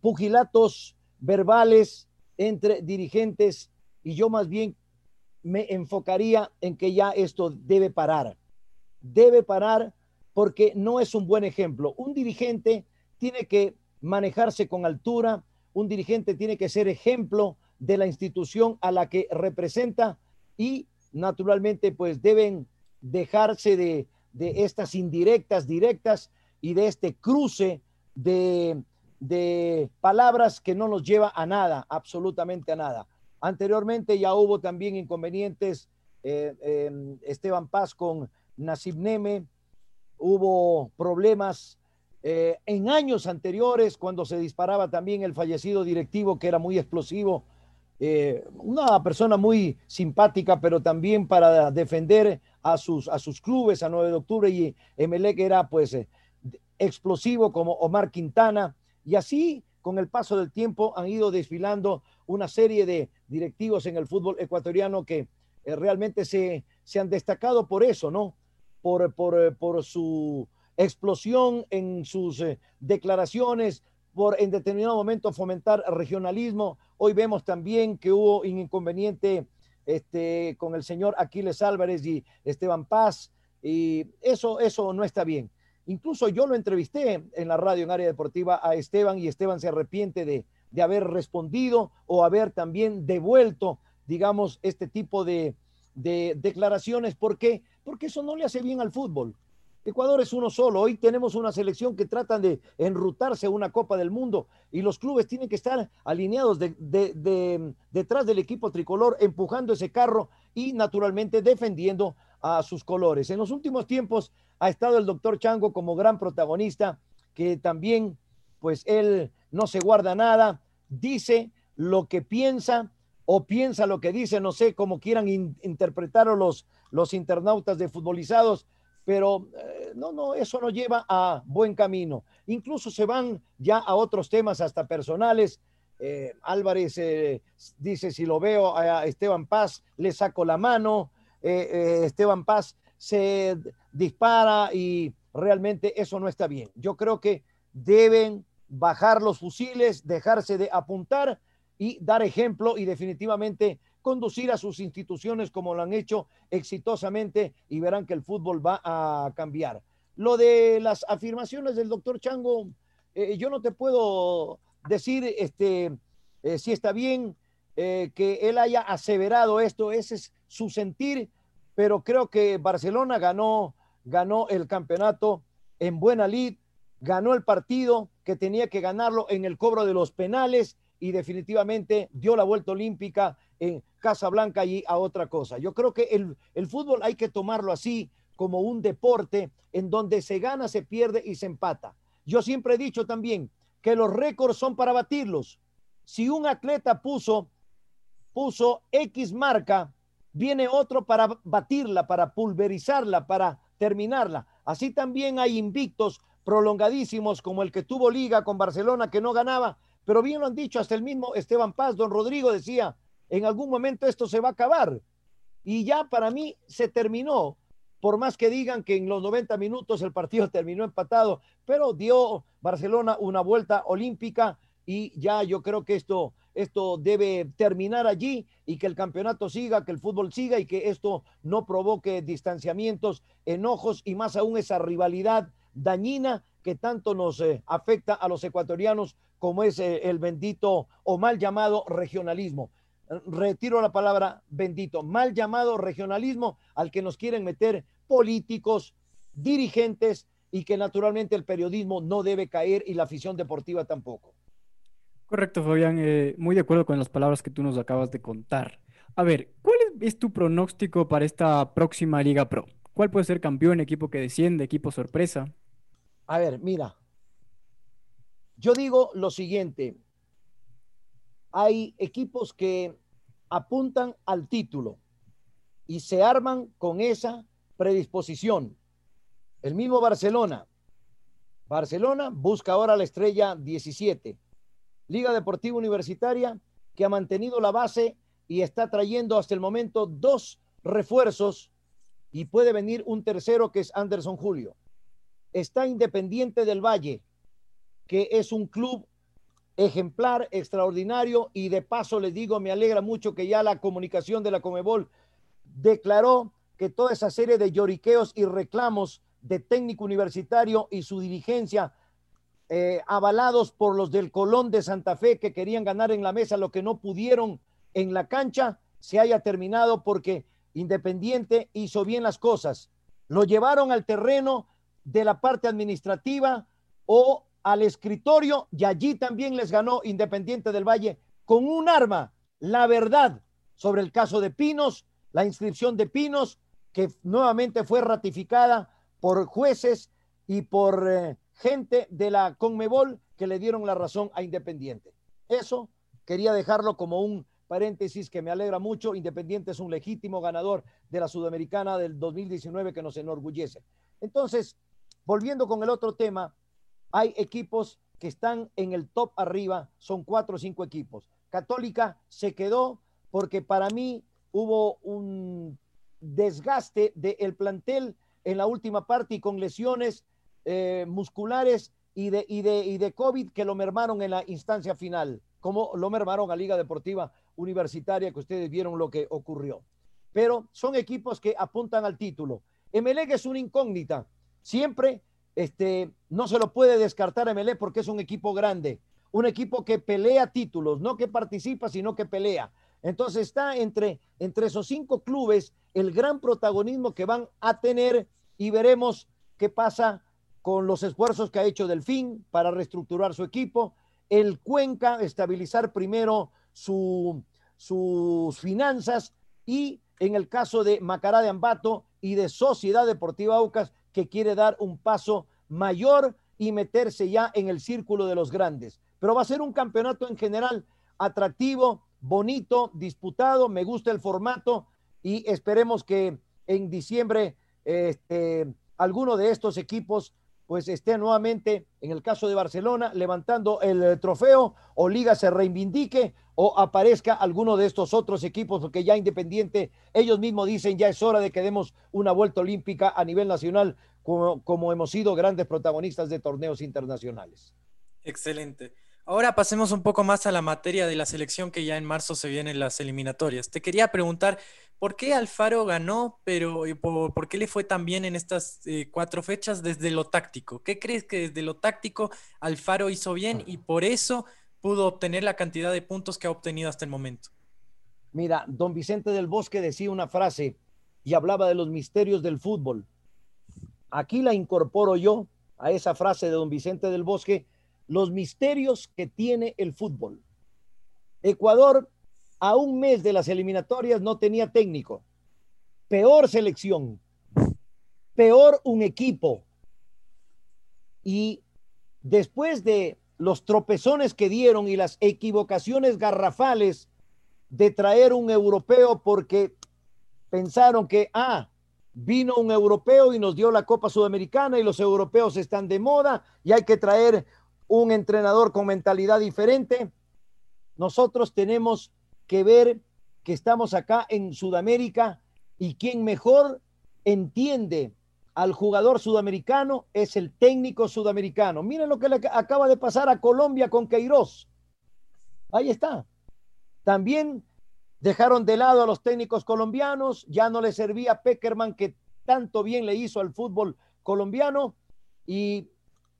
pugilatos verbales entre dirigentes y yo más bien me enfocaría en que ya esto debe parar. Debe parar porque no es un buen ejemplo. Un dirigente tiene que manejarse con altura, un dirigente tiene que ser ejemplo de la institución a la que representa y naturalmente pues deben dejarse de, estas indirectas, directas y de este cruce de, de palabras que no nos lleva a nada, absolutamente a nada. Anteriormente ya hubo también inconvenientes, eh, Esteban Paz con Nasib Neme, hubo problemas eh, en años anteriores cuando se disparaba también el fallecido directivo que era muy explosivo, eh, una persona muy simpática, pero también para defender a sus, a sus clubes, a 9 de octubre y que era pues explosivo como Omar Quintana y así con el paso del tiempo han ido desfilando una serie de directivos en el fútbol ecuatoriano que eh, realmente se, se, han destacado por eso, ¿no? Por, por, eh, por su explosión en sus eh, declaraciones, por en determinado momento fomentar regionalismo. Hoy vemos también que hubo un inconveniente este, con el señor Aquiles Álvarez y Esteban Paz, y eso, eso no está bien. Incluso yo lo entrevisté en la radio en área deportiva a Esteban y Esteban se arrepiente de, de haber respondido o haber también devuelto, digamos, este tipo de, de declaraciones. ¿Por qué? Porque eso no le hace bien al fútbol. Ecuador es uno solo. Hoy tenemos una selección que trata de enrutarse a una Copa del Mundo y los clubes tienen que estar alineados de, de, detrás del equipo tricolor, empujando ese carro y naturalmente defendiendo a sus colores. En los últimos tiempos ha estado el doctor Chango como gran protagonista, que también, pues él no se guarda nada, dice lo que piensa o piensa lo que dice, no sé cómo quieran interpretarlo los, los internautas de futbolizados, pero eh, no, no, eso no lleva a buen camino. Incluso se van ya a otros temas hasta personales. Eh, Álvarez eh, dice, si lo veo a Esteban Paz, le saco la mano. Esteban Paz se dispara y realmente eso no está bien. Yo creo que deben bajar los fusiles, dejarse de apuntar y dar ejemplo y definitivamente conducir a sus instituciones como lo han hecho exitosamente y verán que el fútbol va a cambiar. Lo de las afirmaciones del doctor Chango, eh, yo no te puedo decir este, eh, si está bien eh, que él haya aseverado esto, ese es su sentir, pero creo que Barcelona ganó, ganó el campeonato en buena lid, ganó el partido que tenía que ganarlo en el cobro de los penales y definitivamente dio la vuelta olímpica en Casablanca y a otra cosa. Yo creo que el, el fútbol hay que tomarlo así como un deporte en donde se gana, se pierde y se empata. Yo siempre he dicho también que los récords son para batirlos. Si un atleta puso, puso X marca, viene otro para batirla, para pulverizarla, para terminarla. Así también hay invictos prolongadísimos como el que tuvo liga con Barcelona que no ganaba, pero bien lo han dicho hasta el mismo Esteban Paz, don Rodrigo decía, en algún momento esto se va a acabar. Y ya para mí se terminó, por más que digan que en los 90 minutos el partido *laughs* terminó empatado, pero dio Barcelona una vuelta olímpica y ya yo creo que esto esto debe terminar allí y que el campeonato siga, que el fútbol siga y que esto no provoque distanciamientos, enojos y más aún esa rivalidad dañina que tanto nos eh, afecta a los ecuatorianos como es eh, el bendito o mal llamado regionalismo. retiro la palabra bendito, mal llamado regionalismo al que nos quieren meter políticos, dirigentes y que naturalmente el periodismo no debe caer y la afición deportiva tampoco. Correcto, Fabián. Eh, muy de acuerdo con las palabras que tú nos acabas de contar. A ver, ¿cuál es tu pronóstico para esta próxima Liga Pro? ¿Cuál puede ser campeón, equipo que desciende, equipo sorpresa? A ver, mira. Yo digo lo siguiente. Hay equipos que apuntan al título y se arman con esa predisposición. El mismo Barcelona. Barcelona busca ahora la estrella 17 Liga Deportiva Universitaria, que ha mantenido la base y está trayendo hasta el momento dos refuerzos y puede venir un tercero que es Anderson Julio. Está Independiente del Valle, que es un club ejemplar, extraordinario y de paso les digo, me alegra mucho que ya la comunicación de la Comebol declaró que toda esa serie de lloriqueos y reclamos de técnico universitario y su dirigencia eh, avalados por los del Colón de Santa Fe que querían ganar en la mesa lo que no pudieron en la cancha, se haya terminado porque Independiente hizo bien las cosas. Lo llevaron al terreno de la parte administrativa o al escritorio y allí también les ganó Independiente del Valle con un arma, la verdad sobre el caso de Pinos, la inscripción de Pinos, que nuevamente fue ratificada por jueces y por eh, gente de la Conmebol que le dieron la razón a Independiente. Eso quería dejarlo como un paréntesis que me alegra mucho. Independiente es un legítimo ganador de la Sudamericana del 2019 que nos enorgullece. Entonces, volviendo con el otro tema, hay equipos que están en el top arriba, son cuatro o cinco equipos. Católica se quedó porque para mí hubo un desgaste del plantel en la última parte y con lesiones eh, musculares y de, y, de, y de COVID que lo mermaron en la instancia final, como lo mermaron a Liga Deportiva Universitaria, que ustedes vieron lo que ocurrió. Pero son equipos que apuntan al título. Emelec es una incógnita. Siempre este, no se lo puede descartar Emelec porque es un equipo grande, un equipo que pelea títulos, no que participa, sino que pelea. Entonces está entre, entre esos cinco clubes el gran protagonismo que van a tener y veremos qué pasa con los esfuerzos que ha hecho Delfín para reestructurar su equipo, el Cuenca estabilizar primero su, sus finanzas y en el caso de Macará de Ambato y de Sociedad Deportiva Aucas que quiere dar un paso mayor y meterse ya en el círculo de los grandes. Pero va a ser un campeonato en general atractivo, bonito, disputado, me gusta el formato y esperemos que en diciembre este, alguno de estos equipos pues esté nuevamente, en el caso de Barcelona, levantando el trofeo o Liga se reivindique o aparezca alguno de estos otros equipos, porque ya Independiente, ellos mismos dicen ya es hora de que demos una vuelta olímpica a nivel nacional, como, como hemos sido grandes protagonistas de torneos internacionales. Excelente. Ahora pasemos un poco más a la materia de la selección que ya en marzo se vienen las eliminatorias. Te quería preguntar, ¿Por qué Alfaro ganó, pero por, qué le fue tan bien en estas eh, cuatro fechas desde lo táctico? ¿Qué crees que desde lo táctico Alfaro hizo bien y por eso pudo obtener la cantidad de puntos que ha obtenido hasta el momento? Mira, don Vicente del Bosque decía una frase y hablaba de los misterios del fútbol. Aquí la incorporo yo a esa frase de don Vicente del Bosque, los misterios que tiene el fútbol. Ecuador a un mes de las eliminatorias no tenía técnico. Peor selección, peor un equipo. Y después de los tropezones que dieron y las equivocaciones garrafales de traer un europeo porque pensaron que, ah, vino un europeo y nos dio la Copa Sudamericana y los europeos están de moda y hay que traer un entrenador con mentalidad diferente. Nosotros tenemos que ver que estamos acá en Sudamérica y quien mejor entiende al jugador sudamericano es el técnico sudamericano. Miren lo que le acaba de pasar a Colombia con Queiroz. Ahí está. También dejaron de lado a los técnicos colombianos, ya no le servía Peckerman que tanto bien le hizo al fútbol colombiano y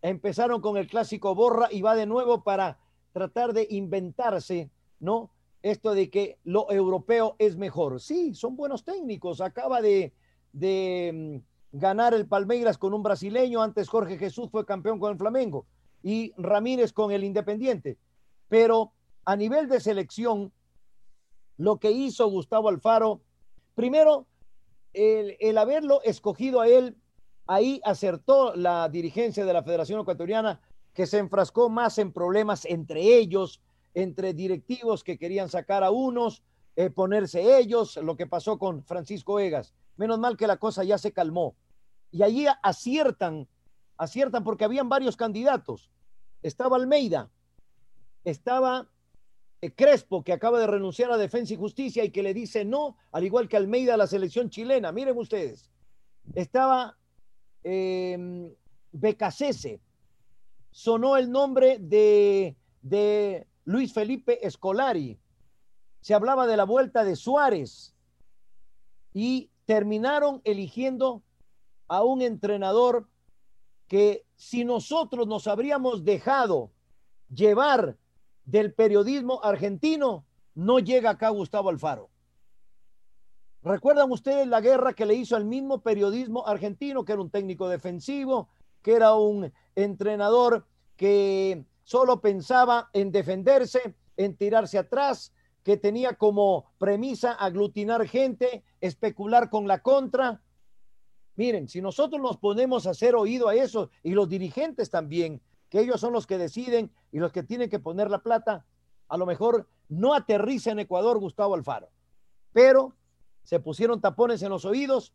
empezaron con el clásico Borra y va de nuevo para tratar de inventarse, ¿no? esto de que lo europeo es mejor. Sí, son buenos técnicos. Acaba de, mm, ganar el Palmeiras con un brasileño. Antes Jorge Jesús fue campeón con el Flamengo y Ramírez con el Independiente. Pero a nivel de selección, lo que hizo Gustavo Alfaro, primero, el, el haberlo escogido a él, ahí acertó la dirigencia de la Federación Ecuatoriana, que se enfrascó más en problemas entre ellos, entre directivos que querían sacar a unos, eh, ponerse ellos, lo que pasó con Francisco Egas. Menos mal que la cosa ya se calmó. Y allí aciertan, aciertan porque habían varios candidatos. Estaba Almeida, estaba eh, Crespo, que acaba de renunciar a Defensa y Justicia y que le dice no, al igual que Almeida a la selección chilena. Miren ustedes, estaba eh, Becasese, sonó el nombre de, de Luis Felipe Escolari. Se hablaba de la vuelta de Suárez y terminaron eligiendo a un entrenador que si nosotros nos habríamos dejado llevar del periodismo argentino, no llega acá Gustavo Alfaro. ¿Recuerdan ustedes la guerra que le hizo al mismo periodismo argentino, que era un técnico defensivo, que era un entrenador que solo pensaba en defenderse, en tirarse atrás, que tenía como premisa aglutinar gente, especular con la contra. Miren, si nosotros nos ponemos a hacer oído a eso y los dirigentes también, que ellos son los que deciden y los que tienen que poner la plata, a lo mejor no aterriza en Ecuador Gustavo Alfaro, pero se pusieron tapones en los oídos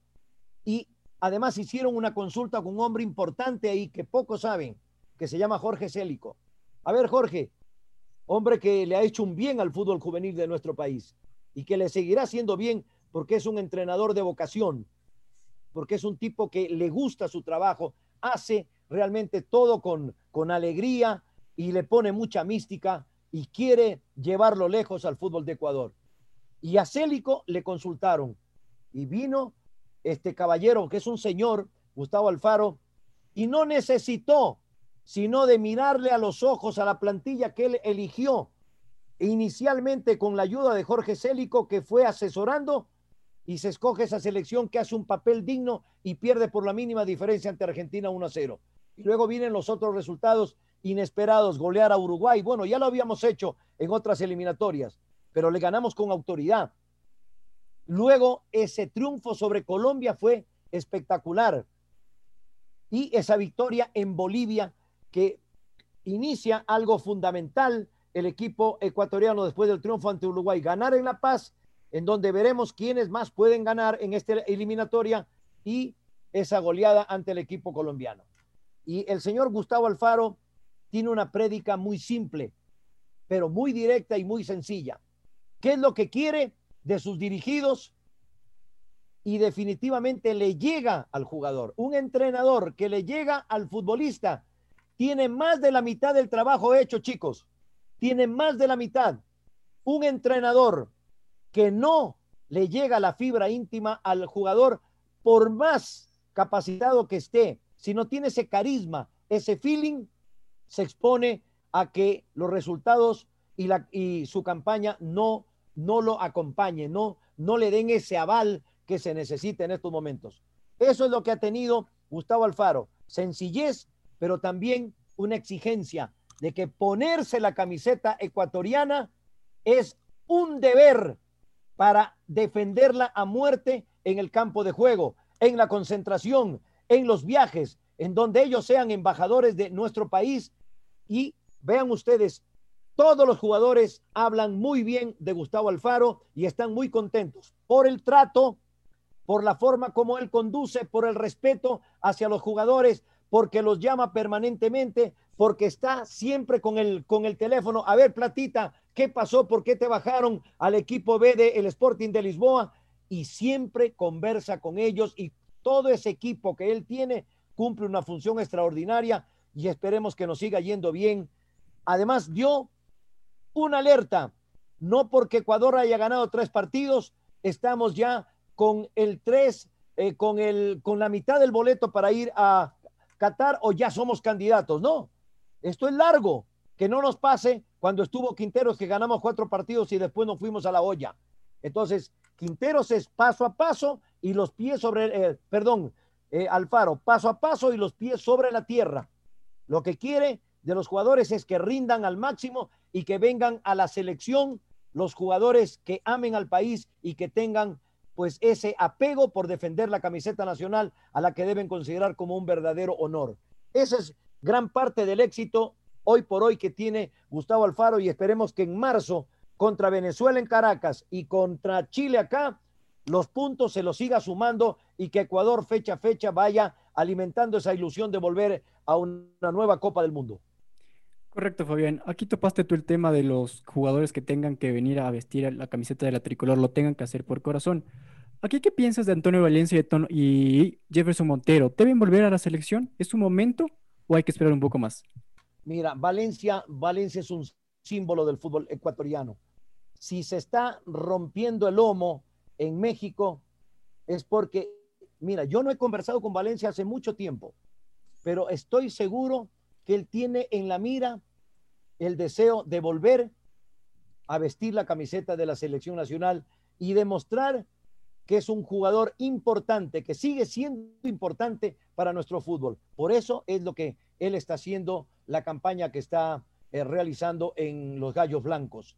y además hicieron una consulta con un hombre importante ahí que pocos saben, que se llama Jorge Célico. A ver, Jorge, hombre que le ha hecho un bien al fútbol juvenil de nuestro país y que le seguirá haciendo bien porque es un entrenador de vocación, porque es un tipo que le gusta su trabajo, hace realmente todo con, con alegría y le pone mucha mística y quiere llevarlo lejos al fútbol de Ecuador. Y a Célico le consultaron y vino este caballero, que es un señor, Gustavo Alfaro, y no necesitó sino de mirarle a los ojos a la plantilla que él eligió inicialmente con la ayuda de Jorge Célico, que fue asesorando y se escoge esa selección que hace un papel digno y pierde por la mínima diferencia ante Argentina 1 a 0. Y luego vienen los otros resultados inesperados, golear a Uruguay. Bueno, ya lo habíamos hecho en otras eliminatorias, pero le ganamos con autoridad. Luego ese triunfo sobre Colombia fue espectacular. Y esa victoria en Bolivia que inicia algo fundamental el equipo ecuatoriano después del triunfo ante Uruguay. Ganar en La Paz, en donde veremos quiénes más pueden ganar en esta eliminatoria y esa goleada ante el equipo colombiano. Y el señor Gustavo Alfaro tiene una prédica muy simple, pero muy directa y muy sencilla. ¿Qué es lo que quiere de sus dirigidos? Y definitivamente le llega al jugador. Un entrenador que le llega al futbolista tiene más de la mitad del trabajo hecho, chicos. Tiene más de la mitad. Un entrenador que no le llega la fibra íntima al jugador, por más capacitado que esté, si no tiene ese carisma, ese feeling, se expone a que los resultados y, la, y su campaña no, no lo acompañen, no, no le den ese aval que se necesita en estos momentos. Eso es lo que ha tenido Gustavo Alfaro, sencillez pero también una exigencia de que ponerse la camiseta ecuatoriana es un deber para defenderla a muerte en el campo de juego, en la concentración, en los viajes, en donde ellos sean embajadores de nuestro país. Y vean ustedes, todos los jugadores hablan muy bien de Gustavo Alfaro y están muy contentos por el trato, por la forma como él conduce, por el respeto hacia los jugadores, porque los llama permanentemente, porque está siempre con el, con el teléfono. A ver, Platita, ¿qué pasó? ¿Por qué te bajaron al equipo B del el Sporting de Lisboa? Y siempre conversa con ellos y todo ese equipo que él tiene cumple una función extraordinaria y esperemos que nos siga yendo bien. Además, dio una alerta, no porque Ecuador haya ganado tres partidos, estamos ya con el tres, eh, con, el, con la mitad del boleto para ir a Qatar o ya somos candidatos. No, esto es largo. Que no nos pase cuando estuvo Quinteros que ganamos cuatro partidos y después nos fuimos a la olla. Entonces, Quinteros es paso a paso y los pies sobre, eh, perdón, eh, Alfaro, paso a paso y los pies sobre la tierra. Lo que quiere de los jugadores es que rindan al máximo y que vengan a la selección los jugadores que amen al país y que tengan pues ese apego por defender la camiseta nacional a la que deben considerar como un verdadero honor. Esa es gran parte del éxito hoy por hoy que tiene Gustavo Alfaro y esperemos que en marzo contra Venezuela en Caracas y contra Chile acá, los puntos se los siga sumando y que Ecuador fecha a fecha vaya alimentando esa ilusión de volver a una nueva Copa del Mundo. Correcto, Fabián. Aquí topaste tú el tema de los jugadores que tengan que venir a vestir la camiseta de la tricolor, lo tengan que hacer por corazón. Aquí, ¿qué piensas de Antonio Valencia y Jefferson Montero? ¿Deben volver a la selección? ¿Es su momento o hay que esperar un poco más? Mira, Valencia, Valencia es un símbolo del fútbol ecuatoriano. Si se está rompiendo el lomo en México, es porque, mira, yo no he conversado con Valencia hace mucho tiempo, pero estoy seguro que él tiene en la mira el deseo de volver a vestir la camiseta de la selección nacional y demostrar que es un jugador importante, que sigue siendo importante para nuestro fútbol. Por eso es lo que él está haciendo, la campaña que está eh, realizando en los Gallos Blancos.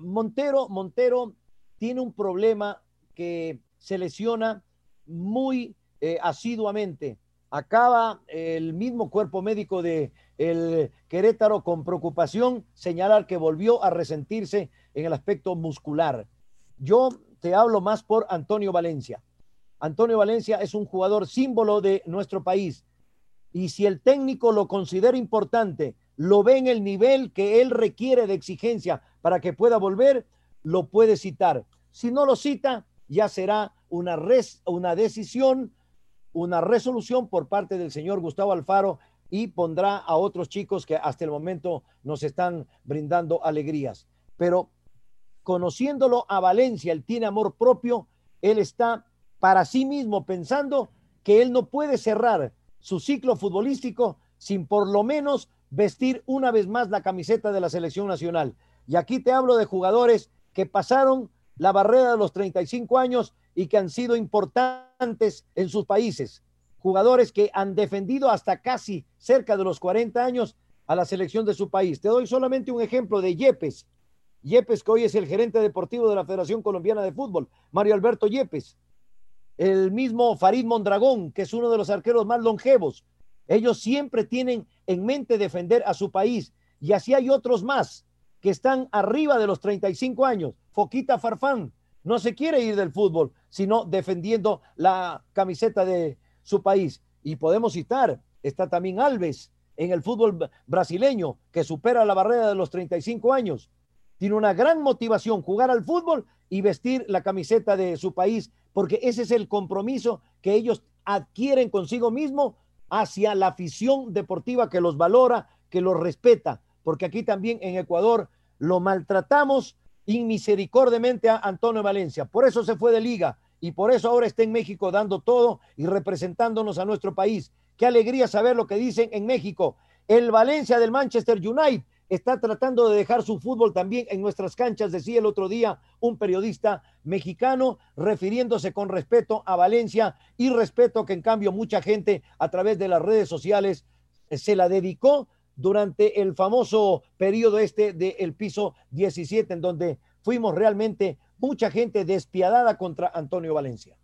Montero, Montero tiene un problema que se lesiona muy eh, asiduamente acaba el mismo cuerpo médico de el Querétaro con preocupación señalar que volvió a resentirse en el aspecto muscular. Yo te hablo más por Antonio Valencia. Antonio Valencia es un jugador símbolo de nuestro país y si el técnico lo considera importante, lo ve en el nivel que él requiere de exigencia para que pueda volver, lo puede citar. Si no lo cita, ya será una, res, una decisión una resolución por parte del señor Gustavo Alfaro y pondrá a otros chicos que hasta el momento nos están brindando alegrías. Pero conociéndolo a Valencia, él tiene amor propio, él está para sí mismo pensando que él no puede cerrar su ciclo futbolístico sin por lo menos vestir una vez más la camiseta de la selección nacional. Y aquí te hablo de jugadores que pasaron la barrera de los 35 años y que han sido importantes en sus países. Jugadores que han defendido hasta casi cerca de los 40 años a la selección de su país. Te doy solamente un ejemplo de Yepes. Yepes, que hoy es el gerente deportivo de la Federación Colombiana de Fútbol, Mario Alberto Yepes. El mismo Farid Mondragón, que es uno de los arqueros más longevos. Ellos siempre tienen en mente defender a su país. Y así hay otros más que están arriba de los 35 años. Foquita Farfán, no se quiere ir del fútbol, sino defendiendo la camiseta de su país. Y podemos citar, está también Alves en el fútbol brasileño, que supera la barrera de los 35 años. Tiene una gran motivación jugar al fútbol y vestir la camiseta de su país, porque ese es el compromiso que ellos adquieren consigo mismo hacia la afición deportiva que los valora, que los respeta, porque aquí también en Ecuador lo maltratamos inmisericordiamente a Antonio Valencia. Por eso se fue de liga y por eso ahora está en México dando todo y representándonos a nuestro país. Qué alegría saber lo que dicen en México. El Valencia del Manchester United está tratando de dejar su fútbol también en nuestras canchas, decía el otro día un periodista mexicano, refiriéndose con respeto a Valencia y respeto que en cambio mucha gente a través de las redes sociales se la dedicó durante el famoso periodo este del piso 17, en donde fuimos realmente mucha gente despiadada contra Antonio Valencia.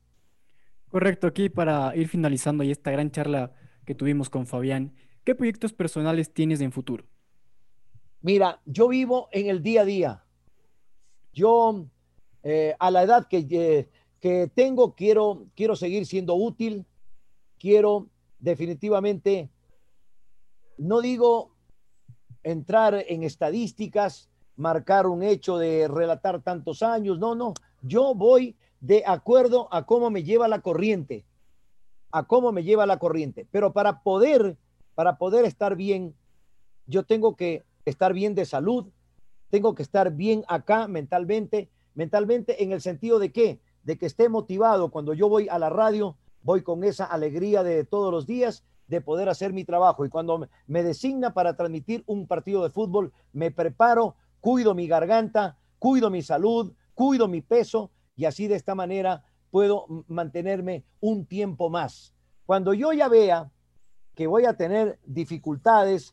Correcto, aquí para ir finalizando y esta gran charla que tuvimos con Fabián, ¿qué proyectos personales tienes en futuro? Mira, yo vivo en el día a día. Yo, eh, a la edad que, eh, que tengo, quiero, quiero seguir siendo útil, quiero definitivamente no digo entrar en estadísticas, marcar un hecho de relatar tantos años, no, no, yo voy de acuerdo a cómo me lleva la corriente, a cómo me lleva la corriente. Pero para poder, para poder estar bien, yo tengo que estar bien de salud, tengo que estar bien acá mentalmente, mentalmente en el sentido de qué, de que esté motivado cuando yo voy a la radio, voy con esa alegría de todos los días de poder hacer mi trabajo. Y cuando me designa para transmitir un partido de fútbol, me preparo, cuido mi garganta, cuido mi salud, cuido mi peso y así de esta manera puedo mantenerme un tiempo más. Cuando yo ya vea que voy a tener dificultades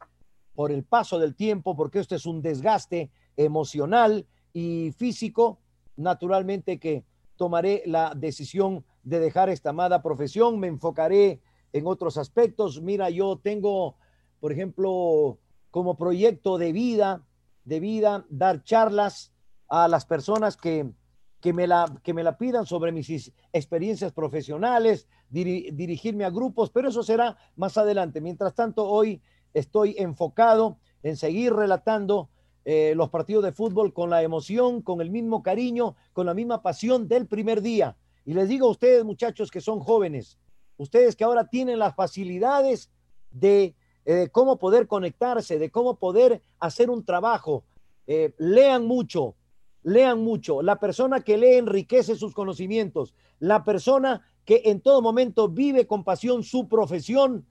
por el paso del tiempo, porque esto es un desgaste emocional y físico, naturalmente que tomaré la decisión de dejar esta amada profesión, me enfocaré en otros aspectos. Mira, yo tengo, por ejemplo, como proyecto de vida, de vida, dar charlas a las personas que, que, me, la, que me la pidan sobre mis experiencias profesionales, dirigirme a grupos, pero eso será más adelante. Mientras tanto, hoy estoy enfocado en seguir relatando eh, los partidos de fútbol con la emoción, con el mismo cariño, con la misma pasión del primer día. Y les digo a ustedes, muchachos que son jóvenes, ustedes que ahora tienen las facilidades de eh, cómo poder conectarse, de cómo poder hacer un trabajo, eh, lean mucho, lean mucho. La persona que lee enriquece sus conocimientos. La persona que en todo momento vive con pasión su profesión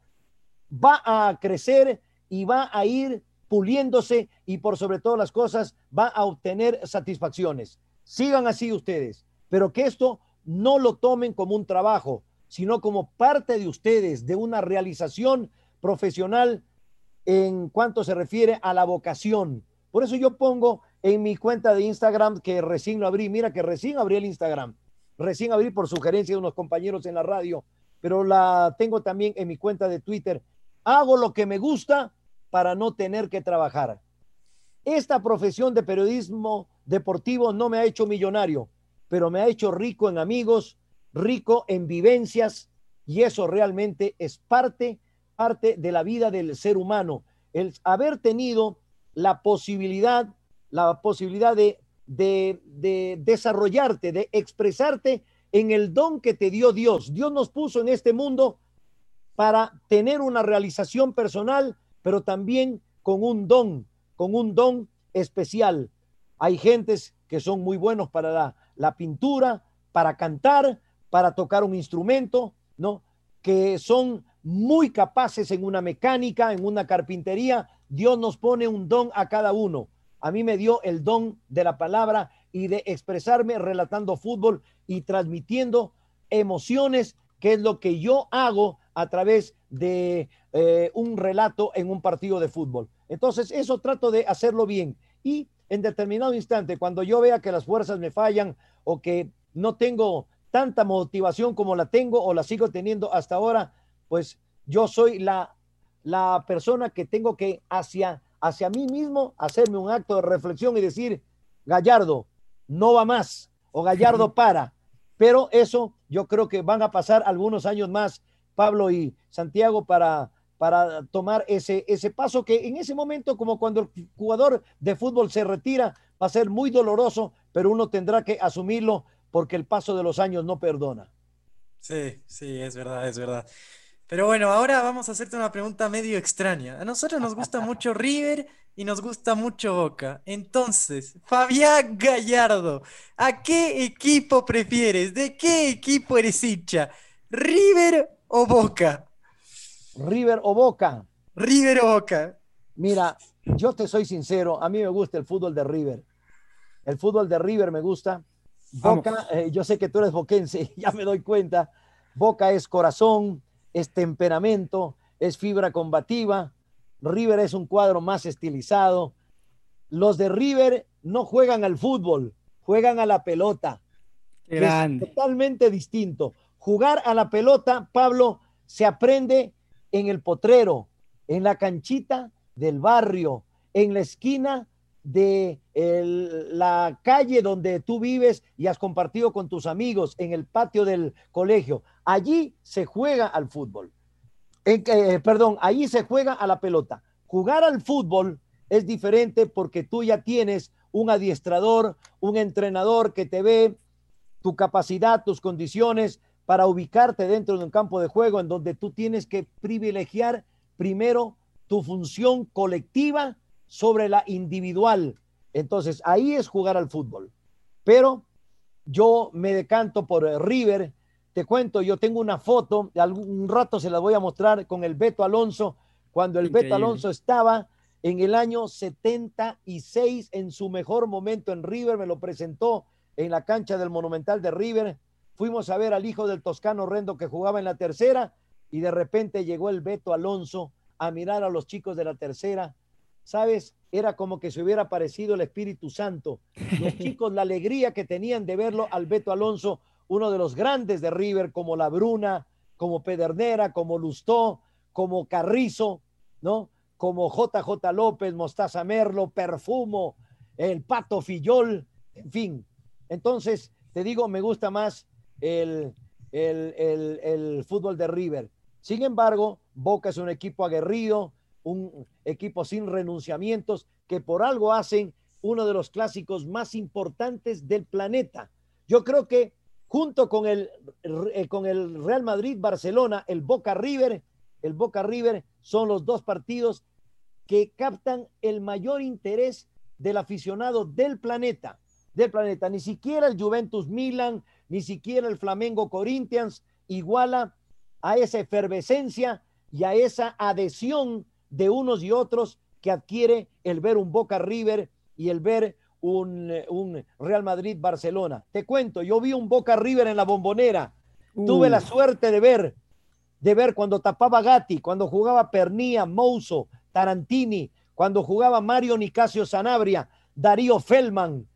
va a crecer y va a ir puliéndose y por sobre todas las cosas va a obtener satisfacciones. Sigan así ustedes, pero que esto no lo tomen como un trabajo, sino como parte de ustedes, de una realización profesional en cuanto se refiere a la vocación. Por eso yo pongo en mi cuenta de Instagram que recién lo abrí, mira que recién abrí el Instagram, recién abrí por sugerencia de unos compañeros en la radio, pero la tengo también en mi cuenta de Twitter. Hago lo que me gusta para no tener que trabajar. Esta profesión de periodismo deportivo no me ha hecho millonario, pero me ha hecho rico en amigos, rico en vivencias y eso realmente es parte, parte de la vida del ser humano. El haber tenido la posibilidad, la posibilidad de, de, de desarrollarte, de expresarte en el don que te dio Dios. Dios nos puso en este mundo para tener una realización personal, pero también con un don, con un don especial. Hay gentes que son muy buenos para la, la pintura, para cantar, para tocar un instrumento, ¿no? Que son muy capaces en una mecánica, en una carpintería. Dios nos pone un don a cada uno. A mí me dio el don de la palabra y de expresarme relatando fútbol y transmitiendo emociones, que es lo que yo hago a través de eh, un relato en un partido de fútbol. Entonces, eso trato de hacerlo bien. Y en determinado instante, cuando yo vea que las fuerzas me fallan o que no tengo tanta motivación como la tengo o la sigo teniendo hasta ahora, pues yo soy la, la persona que tengo que hacia, hacia mí mismo hacerme un acto de reflexión y decir, Gallardo, no va más o Gallardo para. Pero eso yo creo que van a pasar algunos años más, Pablo y Santiago, para para tomar ese, ese paso que en ese momento, como cuando el jugador de fútbol se retira, va a ser muy doloroso, pero uno tendrá que asumirlo porque el paso de los años no perdona. Sí, sí, es verdad, es verdad. Pero bueno, ahora vamos a hacerte una pregunta medio extraña. A nosotros nos gusta *laughs* mucho River y nos gusta mucho Boca. Entonces, Fabián Gallardo, ¿a qué equipo prefieres? ¿De qué equipo eres hincha? ¿River o Boca? River o Boca. River o Boca. Mira, yo te soy sincero, a mí me gusta el fútbol de River. El fútbol de River me gusta. Boca, eh, yo sé que tú eres boquense, *laughs* ya me doy cuenta. Boca es corazón, es temperamento, es fibra combativa. River es un cuadro más estilizado. Los de River no juegan al fútbol, juegan a la pelota. Es totalmente distinto. Jugar a la pelota, Pablo, se aprende en el potrero, en la canchita del barrio, en la esquina de la calle donde tú vives y has compartido con tus amigos, en el patio del colegio. Allí se juega al fútbol. En, eh, perdón, allí se juega a la pelota. Jugar al fútbol es diferente porque tú ya tienes un adiestrador, un entrenador que te ve tu capacidad, tus condiciones, para ubicarte dentro de un campo de juego en donde tú tienes que privilegiar primero tu función colectiva sobre la individual. Entonces, ahí es jugar al fútbol. Pero yo me decanto por River te cuento, yo tengo una foto, algún rato se la voy a mostrar con el Beto Alonso, cuando el Beto Alonso estaba en el año 76 en su mejor momento en River, me lo presentó en la cancha del Monumental de River. Fuimos a ver al hijo del Toscano Rendo que jugaba en la tercera y de repente llegó el Beto Alonso a mirar a los chicos de la tercera. ¿Sabes? Era como que se hubiera aparecido el Espíritu Santo. Los *laughs* chicos, la alegría que tenían de verlo al Beto Alonso, uno de los grandes de River, como La Bruna, como Pedernera, como Lustó, como Carrizo, ¿no? Como JJ López, Mostaza Merlo, Perfumo, el Pato Fillol, en fin. Entonces, te digo, me gusta más el, el, el, el fútbol de River. Sin embargo, Boca es un equipo aguerrido, un equipo sin renunciamientos, que por algo hacen uno de los clásicos más importantes del planeta. Yo creo que junto con el, eh, con el Real Madrid-Barcelona, el Boca River, el Boca River son los dos partidos que captan el mayor interés del aficionado del planeta, del planeta. Ni siquiera el Juventus Milan, ni siquiera el Flamengo Corinthians iguala a esa efervescencia y a esa adhesión de unos y otros que adquiere el ver un Boca River y el ver un, un Real Madrid Barcelona. Te cuento, yo vi un Boca River en la bombonera. Tuve la suerte de ver, de ver cuando tapaba Gatti, cuando jugaba Pernía, Mouso, Tarantini, cuando jugaba Mario Nicasio Sanabria, Darío Feldman.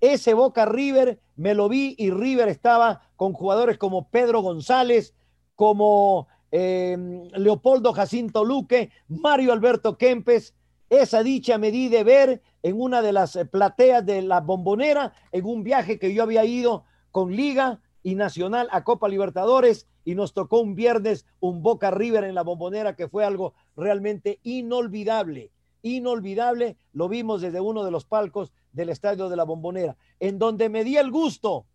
Ese Boca River me lo vi y River estaba con jugadores como Pedro González, como em, Leopoldo Jacinto Luque, Mario Alberto Kempes. Esa dicha me di de ver en una de las plateas de la bombonera, en un viaje que yo había ido con Liga y Nacional a Copa Libertadores y nos tocó un viernes un Boca River en la bombonera que fue algo realmente inolvidable, inolvidable. Lo vimos desde uno de los palcos del Estadio de la Bombonera, en donde me di el gusto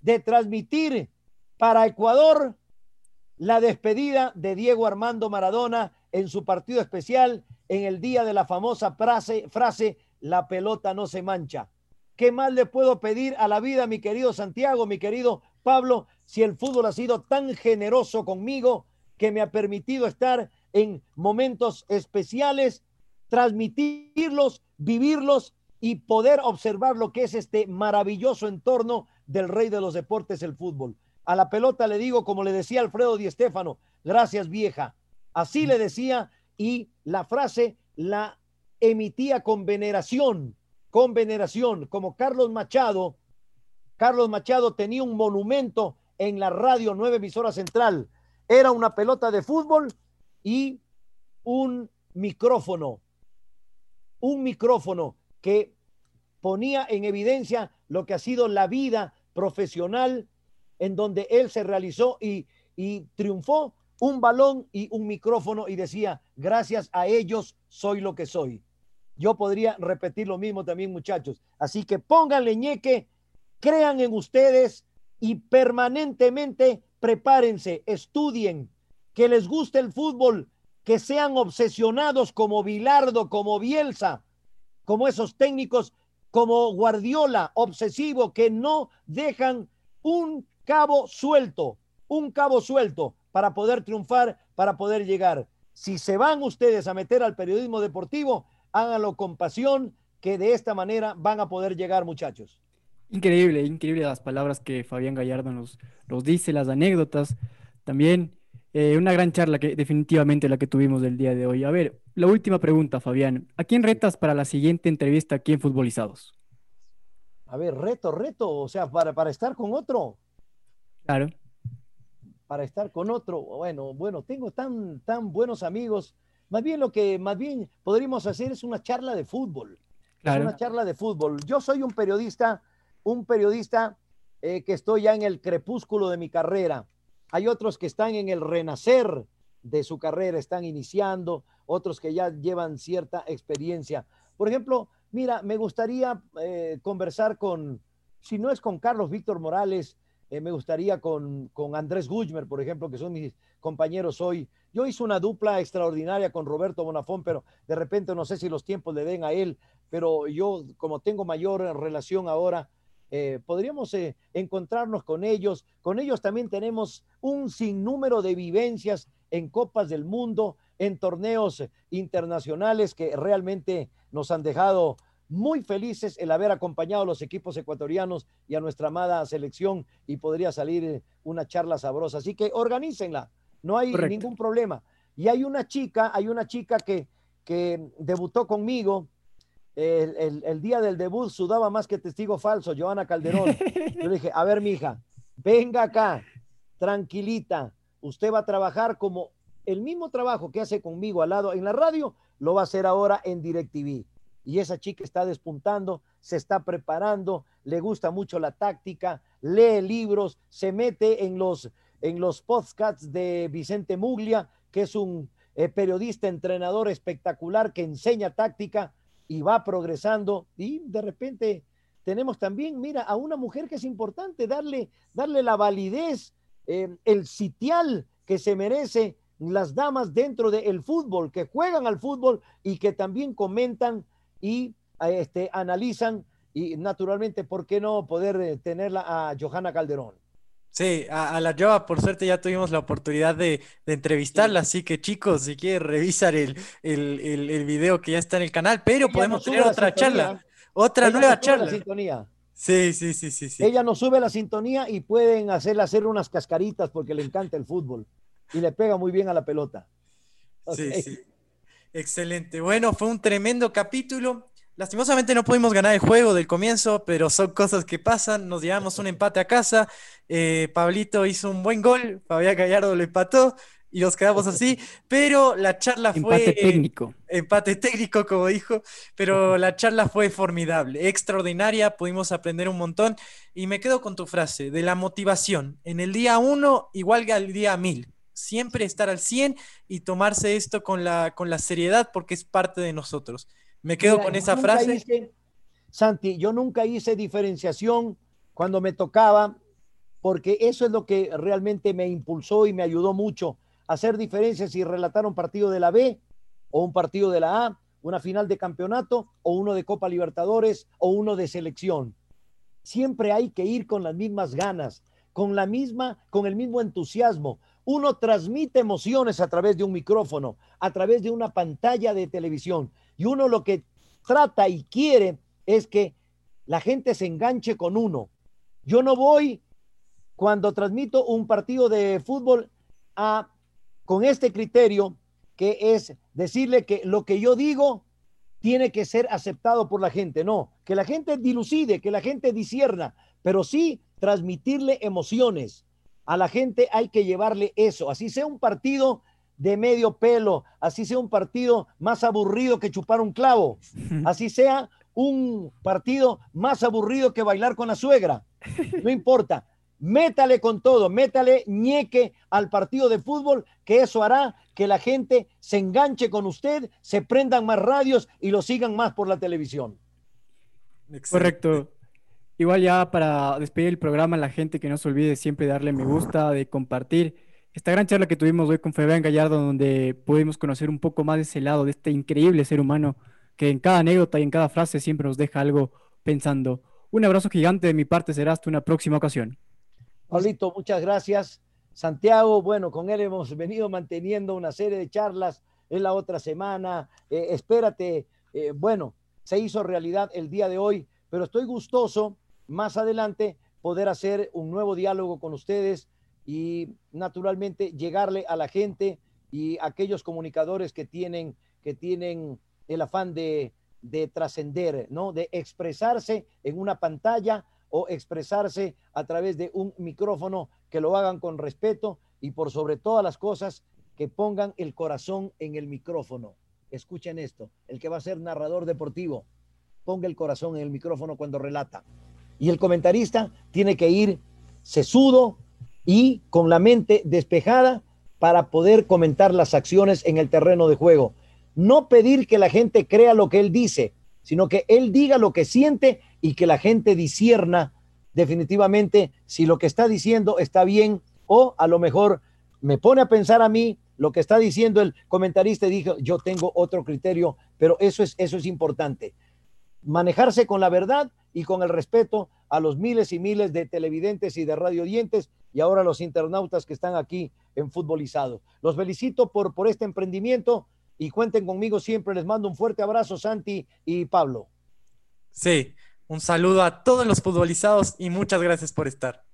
de transmitir para Ecuador la despedida de Diego Armando Maradona en su partido especial en el día de la famosa frase, la pelota no se mancha. ¿Qué más le puedo pedir a la vida, mi querido Santiago, mi querido Pablo, si el fútbol ha sido tan generoso conmigo que me ha permitido estar en momentos especiales, transmitirlos, vivirlos y poder observar lo que es este maravilloso entorno del rey de los deportes, el fútbol. A la pelota le digo, como le decía Alfredo Di Estéfano, gracias vieja. Así le decía y la frase la emitía con veneración, con veneración, como Carlos Machado. Carlos Machado tenía un monumento en la radio nueve emisora central. Era una pelota de fútbol y un micrófono, un micrófono que ponía en evidencia lo que ha sido la vida profesional en donde él se realizó y, triunfó un balón y un micrófono y decía, gracias a ellos soy lo que soy. Yo podría repetir lo mismo también, muchachos. Así que pónganle ñeque, crean en ustedes y permanentemente prepárense, estudien, que les guste el fútbol, que sean obsesionados como Bilardo, como Bielsa, como esos técnicos, como Guardiola, obsesivo, que no dejan un cabo suelto, un cabo suelto para poder triunfar, para poder llegar. Si se van ustedes a meter al periodismo deportivo, háganlo con pasión, que de esta manera van a poder llegar, muchachos. Increíble, increíble las palabras que Fabián Gallardo nos, nos dice, las anécdotas. También eh, una gran charla que definitivamente la que tuvimos del día de hoy. A ver, la última pregunta, Fabián. ¿A quién retas para la siguiente entrevista aquí en Futbolizados? A ver, reto, reto, o sea, para, para estar con otro. Claro. Para estar con otro. Bueno, bueno, tengo tan, tan buenos amigos. Más bien lo que más bien podríamos hacer es una charla de fútbol. Claro. una charla de fútbol. Yo soy un periodista, un periodista eh, que estoy ya en el crepúsculo de mi carrera. Hay otros que están en el renacer de su carrera, están iniciando, otros que ya llevan cierta experiencia. Por ejemplo, mira, me gustaría eh, conversar con, si no es con Carlos Víctor Morales, eh, me gustaría con, con Andrés Gujmer, por ejemplo, que son mis compañeros hoy. Yo hice una dupla extraordinaria con Roberto Bonafón, pero de repente no sé si los tiempos le den a él, pero yo como tengo mayor relación ahora, eh, podríamos eh, encontrarnos con ellos. Con ellos también tenemos un sinnúmero de vivencias en Copas del Mundo, en torneos internacionales que realmente nos han dejado muy felices el haber acompañado a los equipos ecuatorianos y a nuestra amada selección y podría salir eh, una charla sabrosa. Así que organícenla, no hay ningún problema. Y hay una chica, hay una chica que, que debutó conmigo el, día del debut, sudaba más que testigo falso, Joana Calderón. *laughs* Yo le dije, a ver, mija, venga acá, tranquilita, usted va a trabajar como el mismo trabajo que hace conmigo al lado en la radio, lo va a hacer ahora en DirecTV y esa chica está despuntando, se está preparando, le gusta mucho la táctica, lee libros, se mete en los, en los podcasts de Vicente Muglia, que es un eh, periodista, entrenador espectacular que enseña táctica y va progresando. Y de repente tenemos también, mira, a una mujer que es importante darle, darle la validez, eh, el sitial que se merece las damas dentro del fútbol, que juegan al fútbol y que también comentan y este, analizan y naturalmente, ¿por qué no poder eh, tenerla a Johanna Calderón? Sí, a, la Jova, por suerte, ya tuvimos la oportunidad de, entrevistarla, así que chicos, si quieren revisar el, el, video que ya está en el canal, pero podemos tener otra charla, otra nueva charla. sintonía. Sí, sí, sí, sí, sí. Ella nos sube la sintonía y pueden hacerle hacer unas cascaritas porque le encanta el fútbol y le pega muy bien a la pelota. Sí, sí. Excelente. Bueno, fue un tremendo capítulo. Lastimosamente no pudimos ganar el juego del comienzo, pero son cosas que pasan. Nos llevamos un empate a casa. Eh, Pablito hizo un buen gol. Fabián Gallardo lo empató y nos quedamos así. Pero la charla fue. Empate técnico. Empate técnico, como dijo. Pero la charla fue formidable, extraordinaria. Pudimos aprender un montón. Y me quedo con tu frase de la motivación. En el día uno, igual que al día mil siempre estar al 100 y tomarse esto con la, con la seriedad porque es parte de nosotros. Me quedo con esa frase. Santi, yo nunca hice diferenciación cuando me tocaba, porque eso es lo que realmente me impulsó y me ayudó mucho a hacer diferencias y relatar un partido de la B o un partido de la A, una final de campeonato o uno de Copa Libertadores o uno de selección. Siempre hay que ir con las mismas ganas, con la misma, con el mismo entusiasmo, uno transmite emociones a través de un micrófono, a través de una pantalla de televisión. Y uno lo que trata y quiere es que la gente se enganche con uno. Yo no voy cuando transmito un partido de fútbol a, con este criterio que es decirle que lo que yo digo tiene que ser aceptado por la gente. No, que la gente dilucide, que la gente disierna, pero sí transmitirle emociones a la gente hay que llevarle eso, así sea un partido de medio pelo, así sea un partido más aburrido que chupar un clavo, *laughs* así sea un partido más aburrido que bailar con la suegra, no importa, métale con todo, métale ñeque al partido de fútbol, que eso hará que la gente se enganche con usted, se prendan más radios y lo sigan más por la televisión. Correcto. Igual ya para despedir el programa, la gente que no se olvide siempre darle me gusta, de compartir esta gran charla que tuvimos hoy con Fabián Gallardo, donde pudimos conocer un poco más de ese lado, de este increíble ser humano que en cada anécdota y en cada frase siempre nos deja algo pensando. Un abrazo gigante de mi parte, será hasta una próxima ocasión. Paulito, muchas gracias. Santiago, bueno, con él hemos venido manteniendo una serie de charlas en la otra semana. Eh, espérate, eh, bueno, se hizo realidad el día de hoy, pero estoy gustoso más adelante poder hacer un nuevo diálogo con ustedes y naturalmente llegarle a la gente y aquellos comunicadores que tienen, que tienen el afán de, de trascender, ¿no? De expresarse en una pantalla o expresarse a través de un micrófono, que lo hagan con respeto y por sobre todas las cosas, que pongan el corazón en el micrófono. Escuchen esto, el que va a ser narrador deportivo, ponga el corazón en el micrófono cuando relata. Y el comentarista tiene que ir sesudo y con la mente despejada para poder comentar las acciones en el terreno de juego. No pedir que la gente crea lo que él dice, sino que él diga lo que siente y que la gente disierna definitivamente si lo que está diciendo está bien o a lo mejor me pone a pensar a mí lo que está diciendo el comentarista y dijo, yo tengo otro criterio, pero eso es, eso es importante. Manejarse con la verdad y con el respeto a los miles y miles de televidentes y de radiodientes y ahora los internautas que están aquí en Futbolizado. Los felicito por, por este emprendimiento y cuenten conmigo siempre. Les mando un fuerte abrazo, Santi y Pablo. Sí, un saludo a todos los futbolizados y muchas gracias por estar.